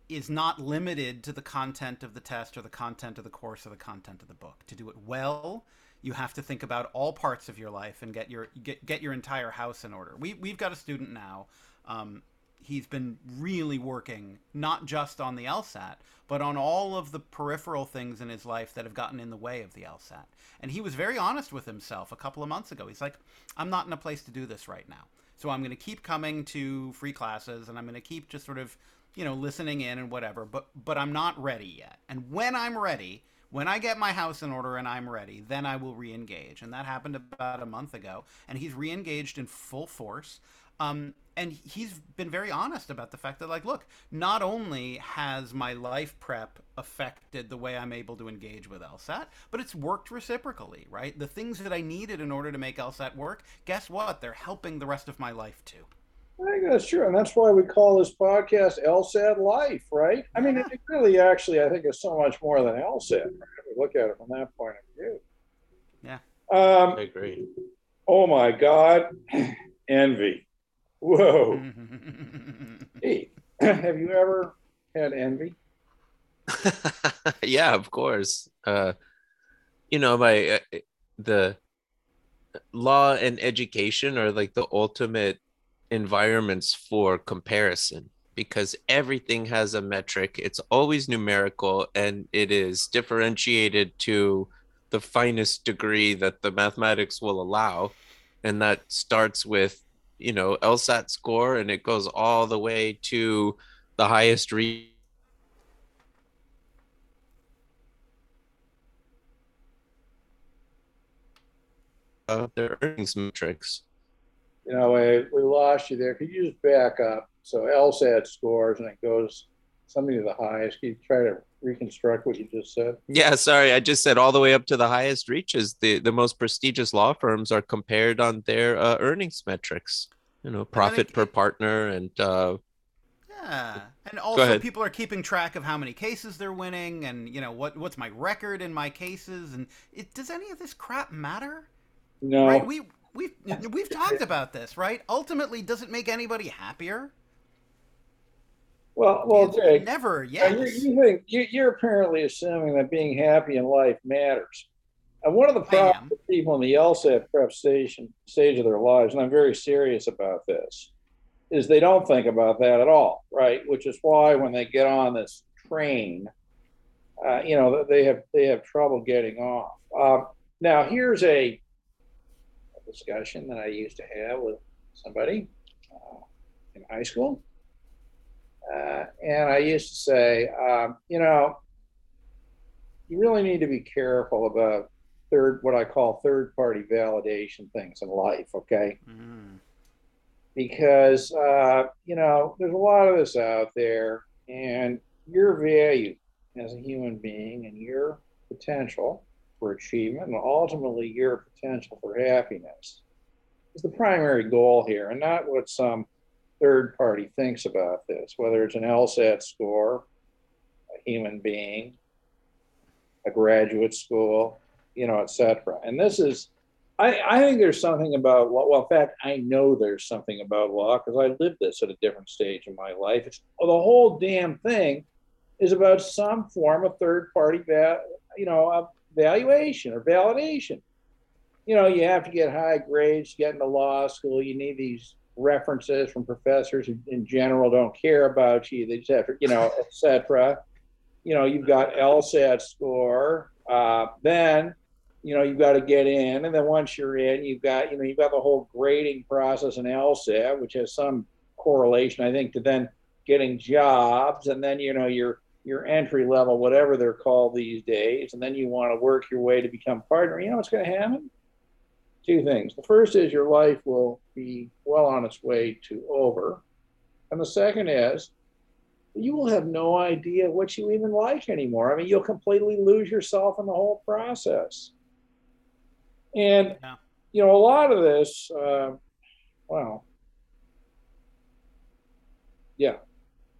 is not limited to the content of the test or the content of the course or the content of the book. To do it well, you have to think about all parts of your life and get your get, get your entire house in order. We we've got a student now. Um, he's been really working not just on the LSAT, but on all of the peripheral things in his life that have gotten in the way of the LSAT. And he was very honest with himself a couple of months ago. He's like, "I'm not in a place to do this right now." So I'm going to keep coming to free classes and I'm going to keep just sort of you know, listening in and whatever, but but I'm not ready yet. And when I'm ready, when I get my house in order and I'm ready, then I will re-engage. And that happened about a month ago, and he's re-engaged in full force. Um, and he's been very honest about the fact that, like, look, not only has my life prep affected the way I'm able to engage with LSAT, but it's worked reciprocally, right? The things that I needed in order to make LSAT work, guess what? They're helping the rest of my life too. I think that's true, and that's why we call this podcast LSAT Life, right? I mean, it really, actually, I think, is so much more than LSAT. Right? We look at it from that point of view. Yeah, um, I agree. Oh my God, (clears throat) envy! Whoa, (laughs) hey, (clears throat) have you ever had envy? (laughs) yeah, of course. Uh, you know, my uh, the law and education are like the ultimate environments for comparison because everything has a metric. It's always numerical and it is differentiated to the finest degree that the mathematics will allow. And that starts with, you know, LSAT score and it goes all the way to the highest read. Uh, their earnings metrics you know, we, we lost you there. Could you just back up? So LSAT scores and it goes something to the highest. Can you try to reconstruct what you just said? Yeah, sorry. I just said all the way up to the highest reaches. The the most prestigious law firms are compared on their uh, earnings metrics. You know, profit per partner and uh, yeah, and also people are keeping track of how many cases they're winning, and you know what what's my record in my cases, and it, does any of this crap matter? No, right? We We've we've talked about this, right? Ultimately, does it make anybody happier? Well, well, Jake, never. Yes. You, you think you, you're apparently assuming that being happy in life matters. And one of the problems with people in the LSAT prep station stage of their lives, and I'm very serious about this, is they don't think about that at all, right? Which is why when they get on this train, uh, you know, they have they have trouble getting off. Uh, now, here's a discussion that I used to have with somebody uh, in high school. Uh, and I used to say, um, you know, you really need to be careful about third, what I call third party validation things in life, okay? Mm. Because, uh, you know, there's a lot of this out there, and your value as a human being and your potential for achievement and ultimately your potential for happiness is the primary goal here and not what some third party thinks about this, whether it's an LSAT score, a human being, a graduate school, you know, etc. And this is, I, I think there's something about law. Well, in fact, I know there's something about law because I lived this at a different stage in my life. It's, the whole damn thing is about some form of third party, you know, valuation or validation. You know, you have to get high grades get into law school. You need these references from professors who, in general, don't care about you. They just have to, you know, etc. You know, you've got LSAT score. Uh, then you know, you've got to get in, and then once you're in, you've got, you know, you've got the whole grading process in LSAT, which has some correlation, I think, to then getting jobs, and then you know your your entry level, whatever they're called these days, and then you want to work your way to become partner. You know what's going to happen? Two things. The first is your life will be well on its way to over, and the second is you will have no idea what you even like anymore. I mean, you'll completely lose yourself in the whole process. And yeah. you know, a lot of this, uh, well, yeah.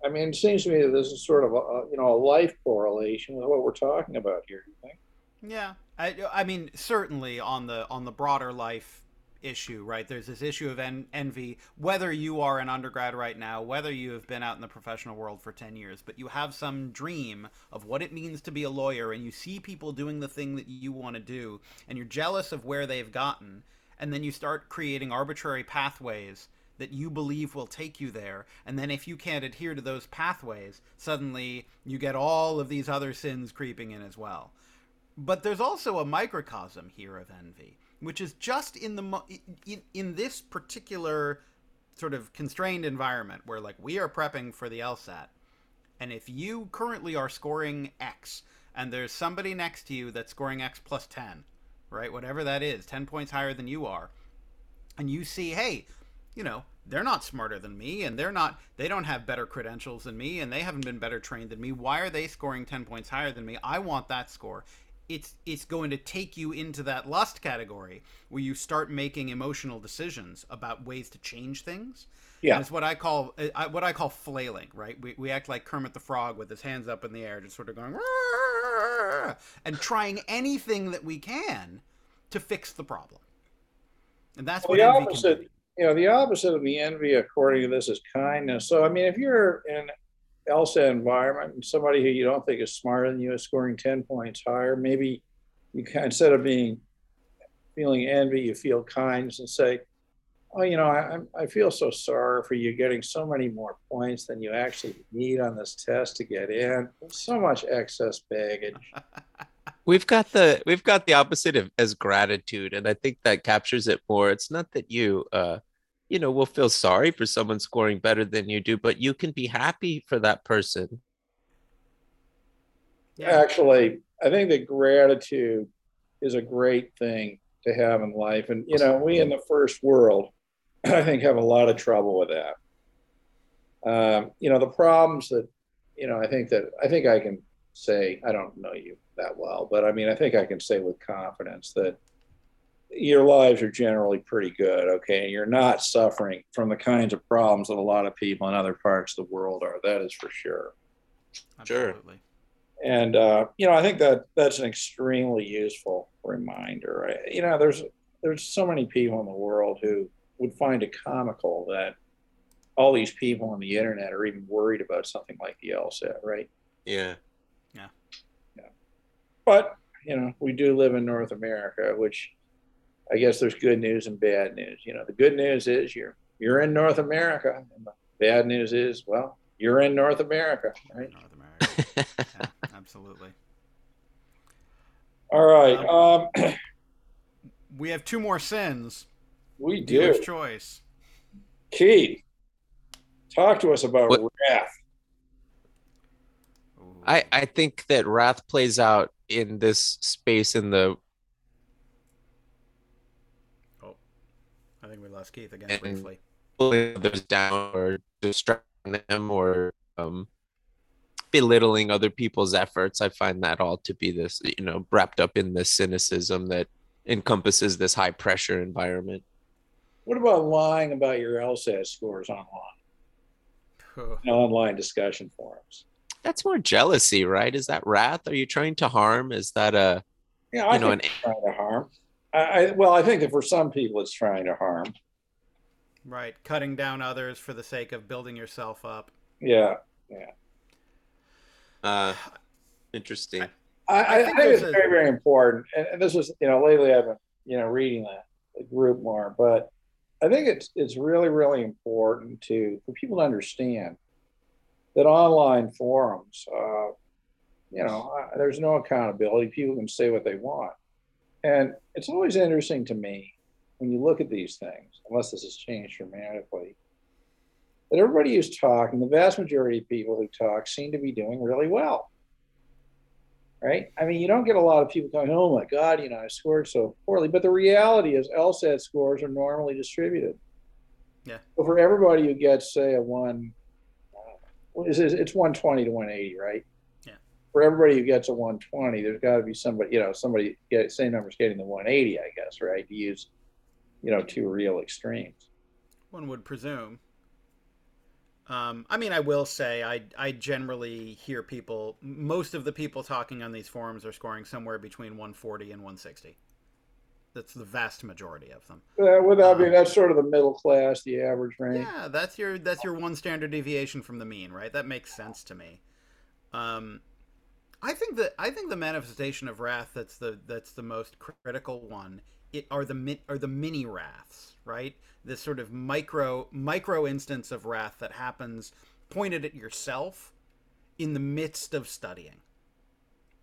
I mean, it seems to me that this is sort of a you know a life correlation with what we're talking about here. You think? Yeah, I, I mean, certainly on the on the broader life issue, right? There's this issue of en- envy, whether you are an undergrad right now, whether you have been out in the professional world for 10 years, but you have some dream of what it means to be a lawyer and you see people doing the thing that you want to do and you're jealous of where they've gotten, and then you start creating arbitrary pathways that you believe will take you there. And then if you can't adhere to those pathways, suddenly you get all of these other sins creeping in as well. But there's also a microcosm here of envy which is just in the in, in this particular sort of constrained environment where like we are prepping for the LSAT, and if you currently are scoring X and there's somebody next to you that's scoring X plus 10, right? Whatever that is, 10 points higher than you are. And you see, hey, you know, they're not smarter than me and they're not they don't have better credentials than me and they haven't been better trained than me. Why are they scoring 10 points higher than me? I want that score it's it's going to take you into that lust category where you start making emotional decisions about ways to change things. Yeah, it's what I call uh, what I call flailing. Right, we we act like Kermit the Frog with his hands up in the air, just sort of going and trying anything that we can to fix the problem. And that's well, what the opposite. You know, the opposite of the envy, according to this, is kindness. So, I mean, if you're in LSAT environment and somebody who you don't think is smarter than you is scoring 10 points higher, maybe you can, instead of being feeling envy, you feel kindness and say, Oh, you know, I, I feel so sorry for you getting so many more points than you actually need on this test to get in. So much excess baggage. (laughs) we've got the we've got the opposite of as gratitude, and I think that captures it more. It's not that you uh you know, will feel sorry for someone scoring better than you do, but you can be happy for that person. Yeah. Actually, I think that gratitude is a great thing to have in life. And, you know, we in the first world, (clears throat) I think, have a lot of trouble with that. Um, you know, the problems that, you know, I think that, I think I can say, I don't know you that well, but I mean, I think I can say with confidence that your lives are generally pretty good, okay? And You're not suffering from the kinds of problems that a lot of people in other parts of the world are. That is for sure. Absolutely. And uh, you know, I think that that's an extremely useful reminder. You know, there's there's so many people in the world who would find it comical that all these people on the internet are even worried about something like the LSAT, right? Yeah. Yeah. Yeah. But you know, we do live in North America, which I guess there's good news and bad news. You know, the good news is you're you're in North America, and the bad news is, well, you're in North America, right? North America, yeah, absolutely. All right. Um, um, (clears throat) we have two more sins. We do. choice. Keith, talk to us about what? wrath. I, I think that wrath plays out in this space in the oh I think we lost Keith again and briefly. Pulling others down or distracting them or um, belittling other people's efforts. I find that all to be this, you know, wrapped up in this cynicism that encompasses this high pressure environment. What about lying about your LSAT scores online? (laughs) online discussion forums. That's more jealousy, right? Is that wrath? Are you trying to harm? Is that a yeah? I you know, an, trying to harm. I, I, well, I think that for some people it's trying to harm. Right, cutting down others for the sake of building yourself up. Yeah, yeah. Uh, interesting. I, I, I think, think it's a... very, very important. And, and, this is, you know, lately I've been, you know, reading that the group more, but I think it's it's really, really important to for people to understand that online forums, uh, you know, uh, there's no accountability. People can say what they want And it's always interesting to me when you look at these things, unless this has changed dramatically, that everybody who's talking, the vast majority of people who talk seem to be doing really well. Right? I mean, you don't get a lot of people going, oh my God, you know, I scored so poorly. But the reality is, LSAT scores are normally distributed. Yeah. So for everybody who gets, say, a one, it's, it's 120 to 180, right? Yeah. For everybody who gets a 120, there's got to be somebody, you know, somebody get same numbers getting the 180, I guess, right? To use, you know, two real extremes. One would presume. Um, I mean, I will say, I I generally hear people. Most of the people talking on these forums are scoring somewhere between 140 and 160. That's the vast majority of them. Uh, without being, that's sort of the middle class, the average range. Yeah, that's your that's your one standard deviation from the mean, right? That makes sense to me. Um, I think that I think the manifestation of wrath that's the that's the most critical one. It are the are the mini wraths, right? This sort of micro micro instance of wrath that happens pointed at yourself in the midst of studying,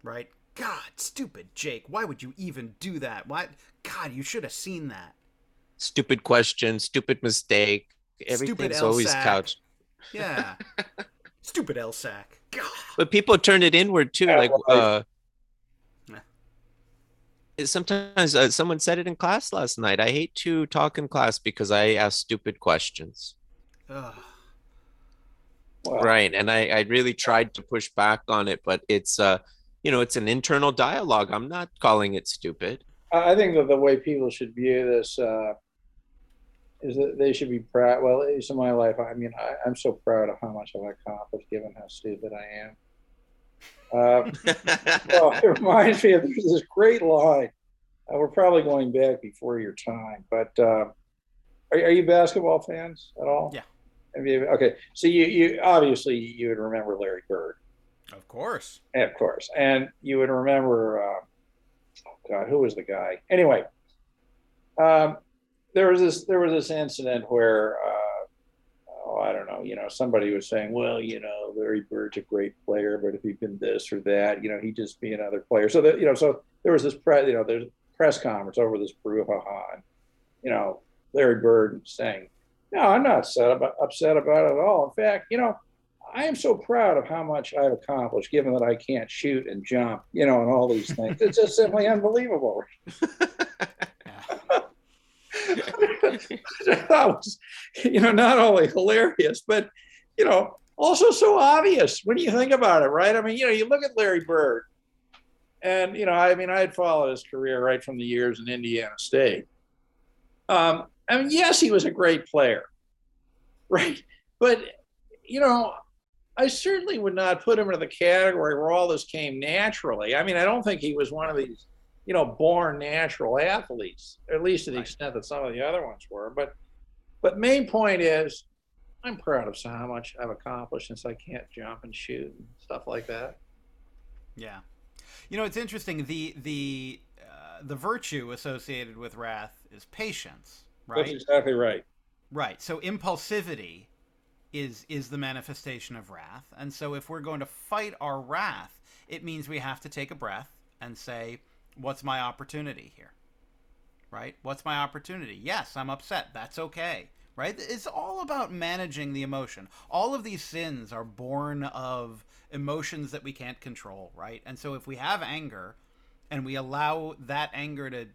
right? God, stupid Jake, why would you even do that? Why, God, you should have seen that. Stupid question, stupid mistake. Everything's stupid always couched. Yeah. (laughs) stupid LSAC. God. But people turn it inward too. like, uh, sometimes uh, someone said it in class last night. I hate to talk in class because I ask stupid questions. Ugh. Right, and I, I really tried to push back on it, but it's uh, you know, it's an internal dialogue. I'm not calling it stupid. I think that the way people should view this uh, is that they should be proud. Well, at least in my life, I mean, I, am so proud of how much I've accomplished, given how stupid I am. Uh, (laughs) well, (laughs) it reminds me of there's this great line. Uh, we're probably going back before your time, but uh, are, are, you basketball fans at all? Yeah. You, okay, so you, you obviously you would remember Larry Bird. Of course. Yeah, of course, and you would remember. Uh, God, who was the guy? Anyway, um, there was this there was this incident where oh, I don't know, you know, somebody was saying, well, you know, Larry Bird's a great player, but if he'd been this or that, you know, he'd just be another player. So that, you know, so there was this press, you know, there's press conference over this brouhaha, and you know, Larry Bird saying, no, I'm not upset about, upset about it at all. In fact, you know, I am so proud of how much I've accomplished, given that I can't shoot and jump, you know, and all these things. It's just simply unbelievable. (laughs) (laughs) that was, you know, not only hilarious, but, you know, also so obvious when you think about it, right? I mean, you know, you look at Larry Bird, and, you know, I mean, I had followed his career right from the years in Indiana State. Um, I mean, yes, he was a great player, (laughs) right? But, you know, I certainly would not put him into the category where all this came naturally. I mean, I don't think he was one of these you know, born natural athletes, at least to the extent that some of the other ones were. But, but main point is, I'm proud of how much I've accomplished since I can't jump and shoot and stuff like that. Yeah, you know, it's interesting. The the uh, the virtue associated with wrath is patience, right? That's exactly right. Right. So impulsivity is is the manifestation of wrath, and so if we're going to fight our wrath, it means we have to take a breath and say, what's my opportunity here? Right? What's my opportunity? Yes, I'm upset. That's okay. Right? It's all about managing the emotion. All of these sins are born of emotions that we can't control, right? And so if we have anger and we allow that anger to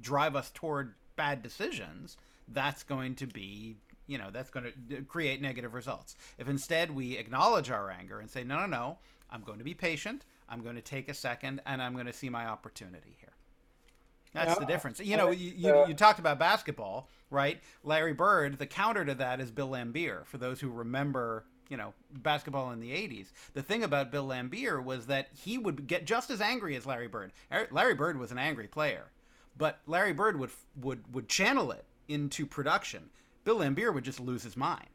drive us toward bad decisions, that's going to be you know that's going to create negative results if instead we acknowledge our anger and say no no no i'm going to be patient I'm going to take a second and I'm going to see my opportunity here. That's yeah. the difference. You know, you, you, uh you, talked about basketball, right? Larry Bird, the counter to that is Bill Laimbeer, for those who remember, you know, basketball in the 80s. The thing about Bill Laimbeer was that he would get just as angry as Larry Bird. Er, Larry Bird was an angry player, but Larry Bird would, would, would channel it into production. Bill Laimbeer would just lose his mind.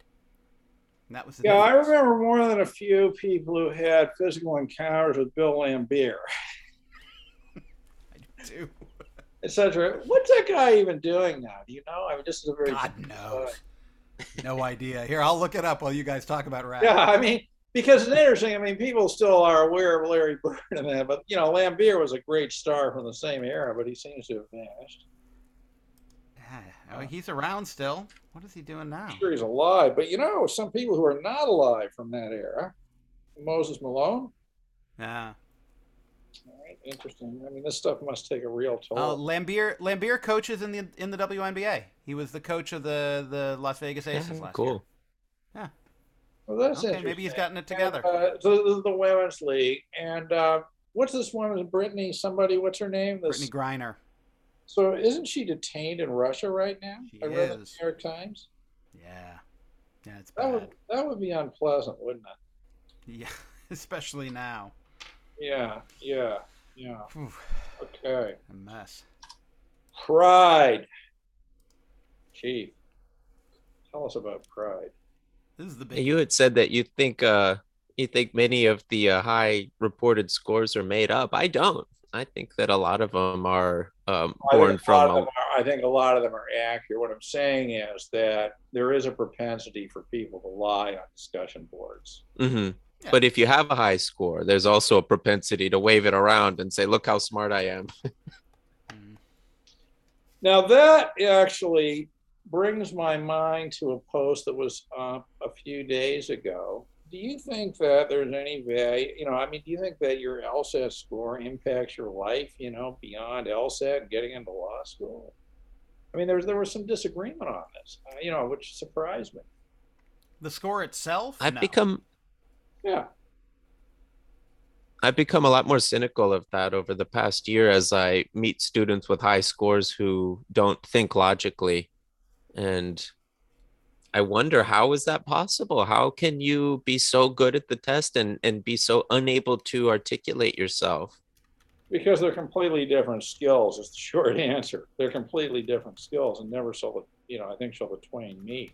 And that was yeah. Difference. I remember more than a few people who had physical encounters with Bill Laimbeer. (laughs) I do. Etc. What's that guy even doing now? Do you know? I mean, this is a very God knows. no idea. Here, I'll look it up while you guys talk about rap. Yeah, I mean, because it's interesting. I mean, people still are aware of Larry Bird and that, but you know, Laimbeer was a great star from the same era, but he seems to have vanished. Yeah, he's around still. What is he doing now? I'm sure he's alive, but you know, some people who are not alive from that era. Moses Malone. Yeah. All right, interesting. I mean, this stuff must take a real toll. Uh, Laimbeer Laimbeer coaches in the in the WNBA. He was the coach of the the Las Vegas Aces Yeah, last cool. year. Yeah. Well, that's Okay, interesting. maybe he's gotten it together. And, uh, so this is the women's league, and uh, what's this woman, Brittney? Somebody, what's her name? This, Brittney Griner. So isn't she detained in Russia right now? She I read in the is. New York Times. Yeah. Yeah, it's That bad. would that would be unpleasant, wouldn't it? Yeah, (laughs) especially now. Yeah, yeah, yeah. Whew, Okay. a mess. Pride. Chief, tell us about pride. This is the big. You had said that you think uh you think many of the uh, high reported scores are made up. I don't. I think that a lot of them are um, I think born a lot from. of A, them are- I think a lot of them are accurate. What I'm saying is that there is a propensity for people to lie on discussion boards. Mhm. Yeah. But if you have a high score, there's also a propensity to wave it around and say, "Look how smart I am." (laughs) Mm. Now that actually brings my mind to a post that was up a few days ago. Do you think that there's any value? You know, I mean, do you think that your LSAT score impacts your life? You know, beyond LSAT and getting into law school? I mean, there was there was some disagreement on this. Uh, you know, which surprised me. The score itself. I've No. become Yeah. I've become a lot more cynical of that over the past year as I meet students with high scores who don't think logically. And I wonder how is that possible? How can you be so good at the test and, and be so unable to articulate yourself? Because they're completely different skills. Is the (laughs) short answer. They're completely different skills, and never shall the you know I think shall the twain meet.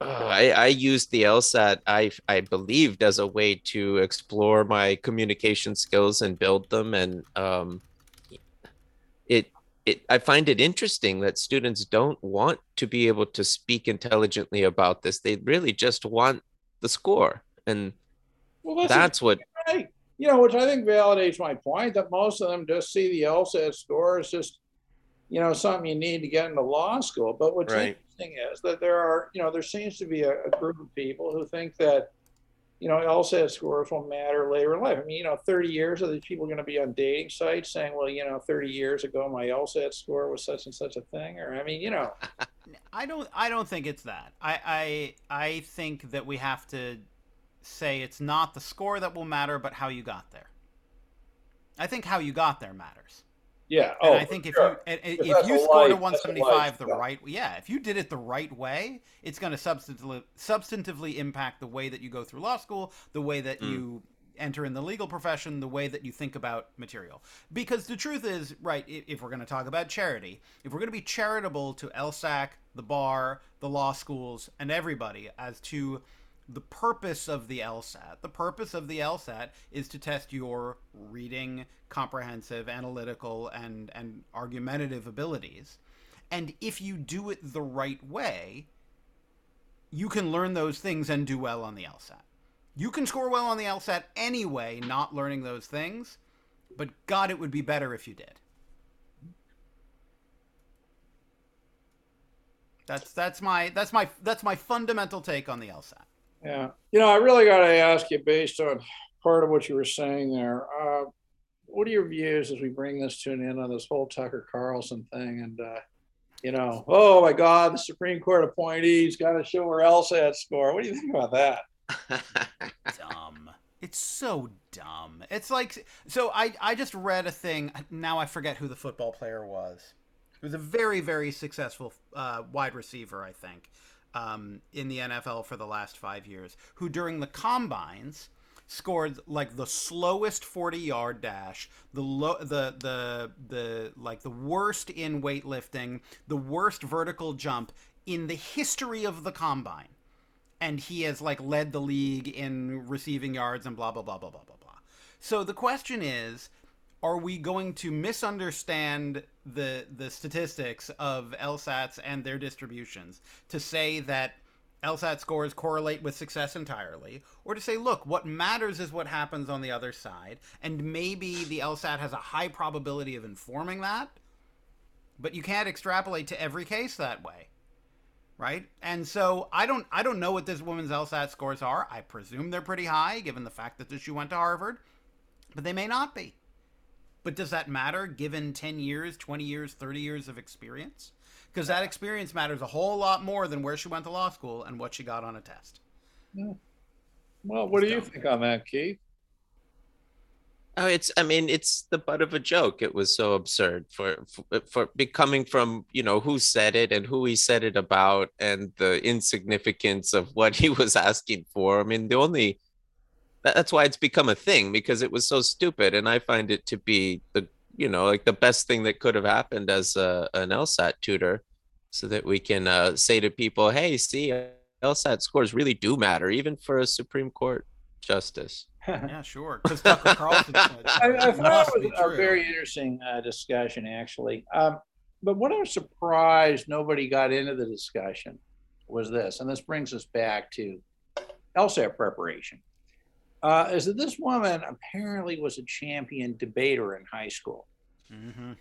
Uh, I, I used the LSAT, I, I believed, as a way to explore my communication skills and build them. And um, it, it, I find it interesting that students don't want to be able to speak intelligently about this. They really just want the score. And Well, that's, what, right. You know, which I think validates my point that most of them just see the LSAT score as just, you know, something you need to get into law school. But what's Right. interesting is that there are, you know, there seems to be a, a group of people who think that, you know, LSAT scores will matter later in life. I mean, you know, 30 years are these people going to be on dating sites saying, well, you know, 30 years ago my LSAT score was such and such a thing? Or, I mean, you know, (laughs) I don't. I don't think it's that. I. I. I think that we have to say it's not the score that will matter, but how you got there. I think how you got there matters. Yeah. And oh, I think if sure. you If you scored a 175 the yeah. right yeah, if you did it the right way, it's going to substantively substantively impact the way that you go through law school, the way that Mm. you enter in the legal profession, the way that you think about material. Because the truth is, right, if we're going to talk about charity, if we're going to be charitable to LSAC, the bar, the law schools, and everybody as to the purpose of the LSAT, the purpose of the LSAT is to test your reading, comprehensive, analytical, and, and argumentative abilities. And if you do it the right way, you can learn those things and do well on the LSAT. You can score well on the LSAT anyway, not learning those things, but God, it would be better if you did. That's that's my that's my that's my fundamental take on the LSAT. Yeah. You know, I really got to ask you, based on part of what you were saying there, uh, what are your views as we bring this to an end on this whole Tucker Carlson thing? And, uh, you know, oh my God, the Supreme Court appointee's got to show her LSAT score. What do you think about that? (laughs) dumb. It's so dumb. It's like so I I just read a thing. Now I forget who the football player was. He was a very very successful uh, wide receiver, I think, um, in the NFL for the last five years. Who during the combines scored like the slowest 40 yard dash the low the the the like the worst in weightlifting the worst vertical jump in the history of the combine and he has like led the league in receiving yards and blah blah blah blah blah blah blah. So the question is, are we going to misunderstand the the statistics of LSATs and their distributions to say that LSAT scores correlate with success entirely, or to say, look, what matters is what happens on the other side, and maybe the LSAT has a high probability of informing that, but you can't extrapolate to every case that way. Right? And so I don't I don't know what this woman's LSAT scores are. I presume they're pretty high given the fact that she went to Harvard, but they may not be. But does that matter given 10 years, 20 years, 30 years of experience? because that experience matters a whole lot more than where she went to law school and what she got on a test. Yeah. Well, what do you think on that, Keith? Oh, it's. I mean, it's the butt of a joke. It was so absurd for for, for becoming from you know who said it and who he said it about and the insignificance of what he was asking for. I mean, the only that's why it's become a thing because it was so stupid, and I find it to be the you know like the best thing that could have happened as a, an LSAT tutor, so that we can uh, say to people, "Hey, see, LSAT scores really do matter, even for a Supreme Court justice." (laughs) yeah, sure. Because Tucker Carlson. (laughs) I, I thought it was a very interesting uh, discussion, actually. Um, but what I was surprised nobody got into the discussion was this, and this brings us back to LSAT preparation uh, is that this woman apparently was a champion debater in high school. Mm-hmm.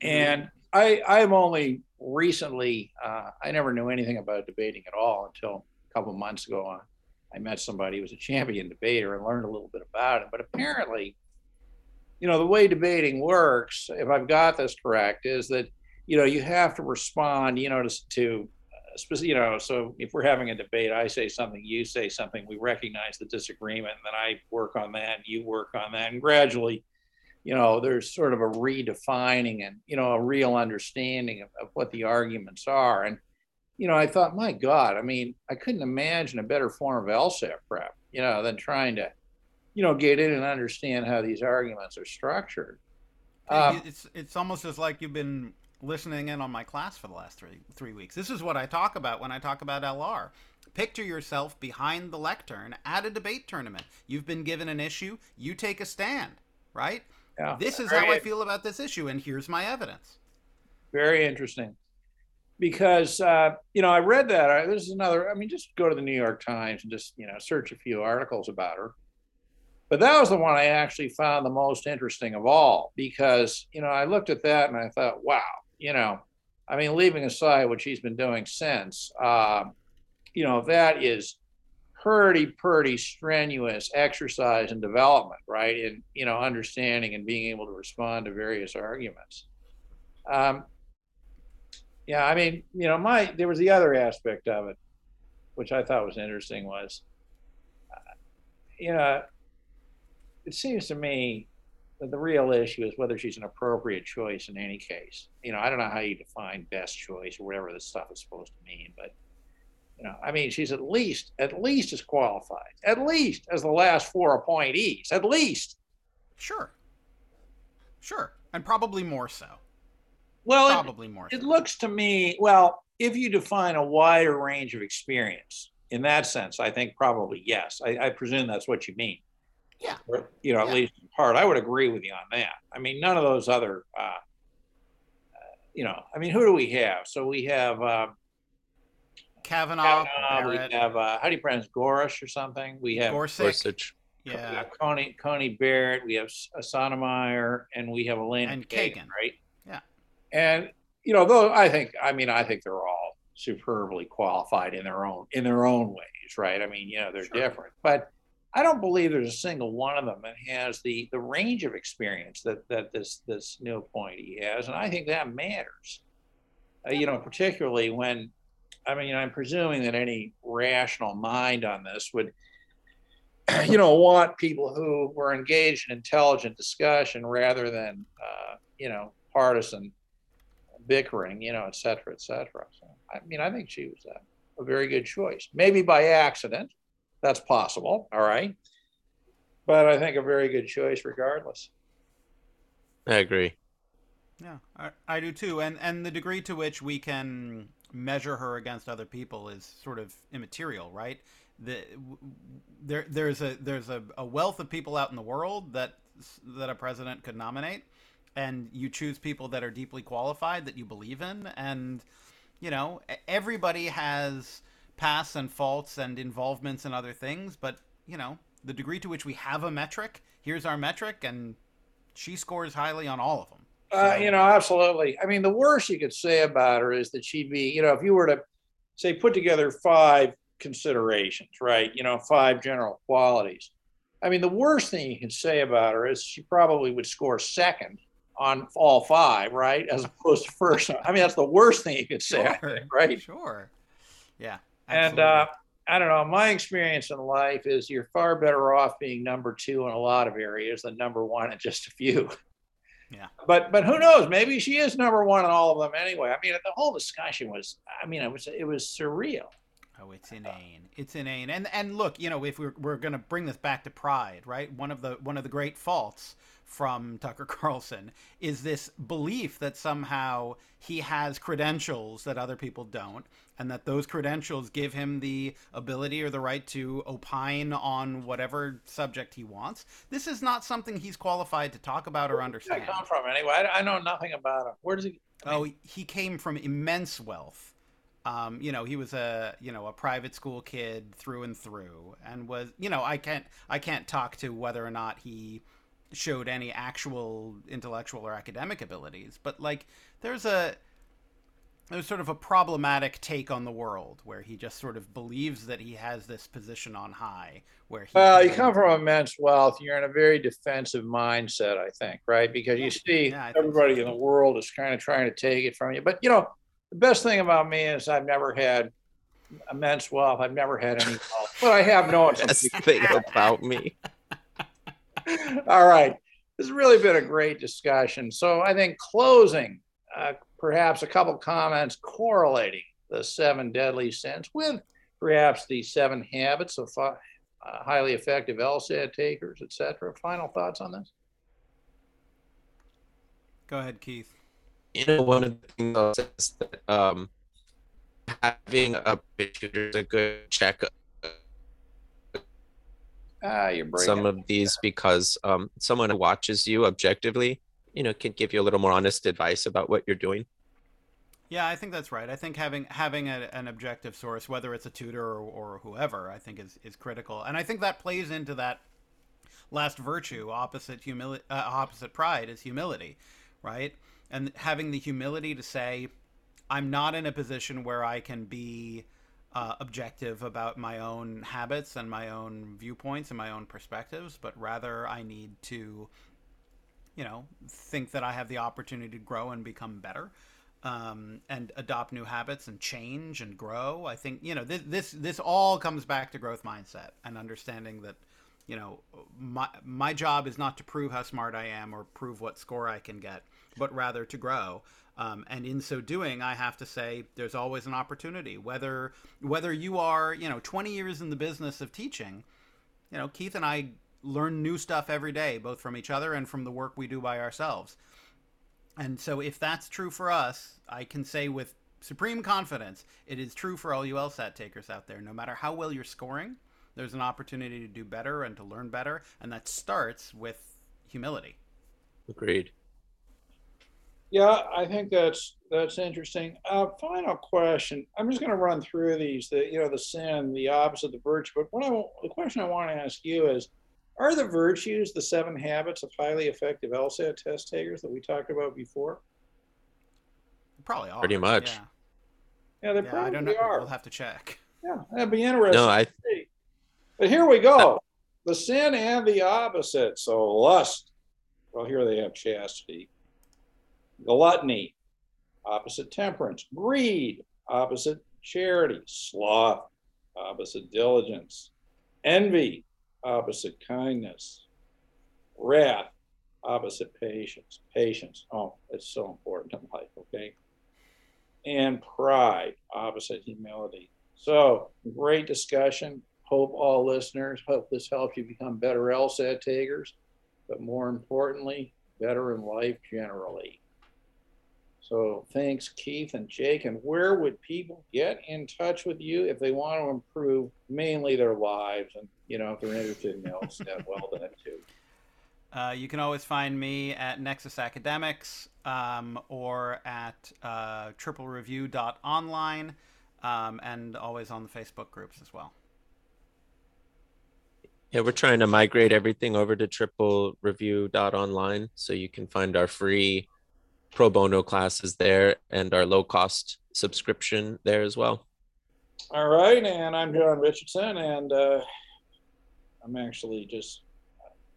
And I, I've only recently, uh, I never knew anything about debating at all until a couple months ago. Uh, I met somebody who was a champion debater and learned a little bit about it. But apparently, you know, the way debating works, if I've got this correct, is that, you know, you have to respond, you know, to, to you know, so if we're having a debate, I say something, you say something, we recognize the disagreement, and then I work on that, and you work on that, and gradually, you know, there's sort of a redefining and you know a real understanding of, of what the arguments are. And you know, I thought, my God, I mean, I couldn't imagine a better form of LSAT prep, you know, than trying to, you know, get in and understand how these arguments are structured. Um, it's it's almost as like you've been listening in on my class for the last three three weeks. This is what I talk about when I talk about LR. Picture yourself behind the lectern at a debate tournament. You've been given an issue, you take a stand, right? Yeah. This is how I feel about this issue, and here's my evidence. Very interesting. Because uh, you know, I read that. I, this is another. I mean, just go to the New York Times and just you know search a few articles about her. But that was the one I actually found the most interesting of all because you know I looked at that and I thought, wow, you know, I mean, leaving aside what she's been doing since, uh, you know, that is pretty, pretty strenuous exercise and development, right? In, you know, understanding and being able to respond to various arguments. Um, yeah, I mean, you know, my, there was the other aspect of it, which I thought was interesting was, uh, you know, it seems to me the real issue is whether she's an appropriate choice in any case. You know, I don't know how you define best choice or whatever this stuff is supposed to mean, but you know, I mean, she's at least at least as qualified, at least as the last four appointees, at least. Sure. Sure, and probably more so. Well, probably it, more. So. It looks to me well if you define a wider range of experience in that sense. I think probably yes. I, I presume that's what you mean. Yeah. Or, you know, yeah. at least in part. I would agree with you on that. I mean, none of those other, uh, uh, you know, I mean, who do we have? So we have uh, Kavanaugh. Kavanaugh we have, uh, how do you pronounce Gorish or something? We have Gorsuch. Yeah. Coney, Coney Barrett. We have Sotomayor, and we have Elena and Kagan, Kagan, right? Yeah. And you know, though I think, I mean, I think they're all superbly qualified in their own in their own ways, right? I mean, you know, they're sure. different, but I don't believe there's a single one of them that has the the range of experience that that this this new appointee has, and I think that matters. Uh, you know, particularly when, I mean, I'm presuming that any rational mind on this would, (clears throat) you know, want people who were engaged in intelligent discussion rather than, uh, you know, partisan bickering, you know, et cetera, et cetera. So, I mean, I think she was a, a very good choice. Maybe by accident, that's possible. All right. But I think a very good choice regardless. I agree. Yeah, I, I do too. And and the degree to which we can measure her against other people is sort of immaterial, right? The, there there's a there's a, a wealth of people out in the world that that a president could nominate and you choose people that are deeply qualified that you believe in and you know everybody has pasts and faults and involvements and other things, but you know, the degree to which we have a metric, here's our metric, and she scores highly on all of them. Uh, you know, absolutely. I mean, the worst you could say about her is that she'd be, you know, if you were to say put together five considerations, right? You know, five general qualities. I mean, the worst thing you can say about her is she probably would score second on all five, right? As opposed to first. I mean, that's the worst thing you could say, Sure. think, right? Sure. Yeah. And uh, I don't know. My experience in life is you're far better off being number two in a lot of areas than number one in just a few. Yeah. But but who knows? Maybe she is number one in all of them anyway. I mean, the whole discussion was. I mean, it was it was surreal. Oh, it's inane. It's inane. And and look, you know, if we're we're gonna bring this back to pride, right? One of the one of the great faults from Tucker Carlson is this belief that somehow he has credentials that other people don't, and that those credentials give him the ability or the right to opine on whatever subject he wants. This is not something he's qualified to talk about or Where understand. that come from anyway? I, know nothing about him. Where does he? I Oh, he came from immense wealth. Um, you know, he was a you know a private school kid through and through, and was you know I can't I can't talk to whether or not he showed any actual intellectual or academic abilities, but like there's a there's sort of a problematic take on the world where he just sort of believes that he has this position on high where he Well, you come from immense wealth. You're in a very defensive mindset, I think, right? Because you see Yeah, I think so, everybody in the world is kind of trying to take it from you. But you know, the best thing about me is I've never had immense wealth. I've never had any wealth, but I have no. (laughs) Best thing about me. All right, this has really been a great discussion. So I think closing, uh, perhaps a couple comments correlating the seven deadly sins with perhaps the seven habits of fi- uh, highly effective LSAT takers, et cetera. Final thoughts on this? Go ahead, Keith. You know, one of the things I'll say is that um, having a tutor is a good check Ah, you're breaking. some of these because um, someone who watches you objectively, you know, can give you a little more honest advice about what you're doing. Yeah, I think that's right. I think having having a, an objective source, whether it's a tutor or, or whoever, I think is, is critical, and I think that plays into that last virtue, opposite humility, uh, opposite pride, is humility, right? And having the humility to say, I'm not in a position where I can be uh, objective about my own habits and my own viewpoints and my own perspectives, but rather I need to, you know, think that I have the opportunity to grow and become better um, and adopt new habits and change and grow. I think you know this this this all comes back to growth mindset and understanding that you know my my job is not to prove how smart I am or prove what score I can get, but rather to grow. Um, and in so doing, I have to say there's always an opportunity. Whether whether you are you know 20 years in the business of teaching, you know Keith and I learn new stuff every day, both from each other and from the work we do by ourselves. And so, if that's true for us, I can say with supreme confidence, it is true for all you LSAT takers out there. No matter how well you're scoring, there's an opportunity to do better and to learn better, and that starts with humility. Agreed. Yeah, I think that's that's interesting. Uh, final question. I'm just going to run through these. The you know the sin, the opposite, the virtue. But what I the question I want to ask you is, are the virtues the seven habits of highly effective LSAT test takers that we talked about before? Probably are. Pretty much. Yeah, Yeah, they yeah I don't know. are. We'll have to check. Yeah, that'd be interesting. No, I. But here we go. The sin and the opposite. So lust. Well, here they have chastity. Gluttony, opposite temperance. Greed, opposite charity. Sloth, opposite diligence. Envy, opposite kindness. Wrath, opposite patience. Patience. Oh, it's so important in life, okay? And pride, opposite humility. So, great discussion. Hope all listeners, hope this helps you become better LSAT takers, but more importantly, better in life generally. So, thanks, Keith and Jake. And where would people get in touch with you if they want to improve mainly their lives? And, you know, if they're interested in LSAT, well, then too. Uh, you can always find me at Nexus Academics um, or at uh, triplereview.online. um, and always on the Facebook groups as well. Yeah, we're trying to migrate everything over to triple review dot online so you can find our free pro bono classes there and our low cost subscription there as well. All right, and I'm John Richardson, and uh, I'm actually just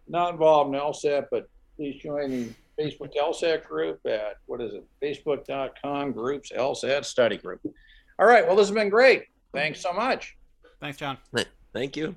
not involved in LSAT, but please join the Facebook LSAT group at what is it? Facebook.com groups LSAT study group. All right, well, this has been great. Thanks so much. Thanks, John. Thank you.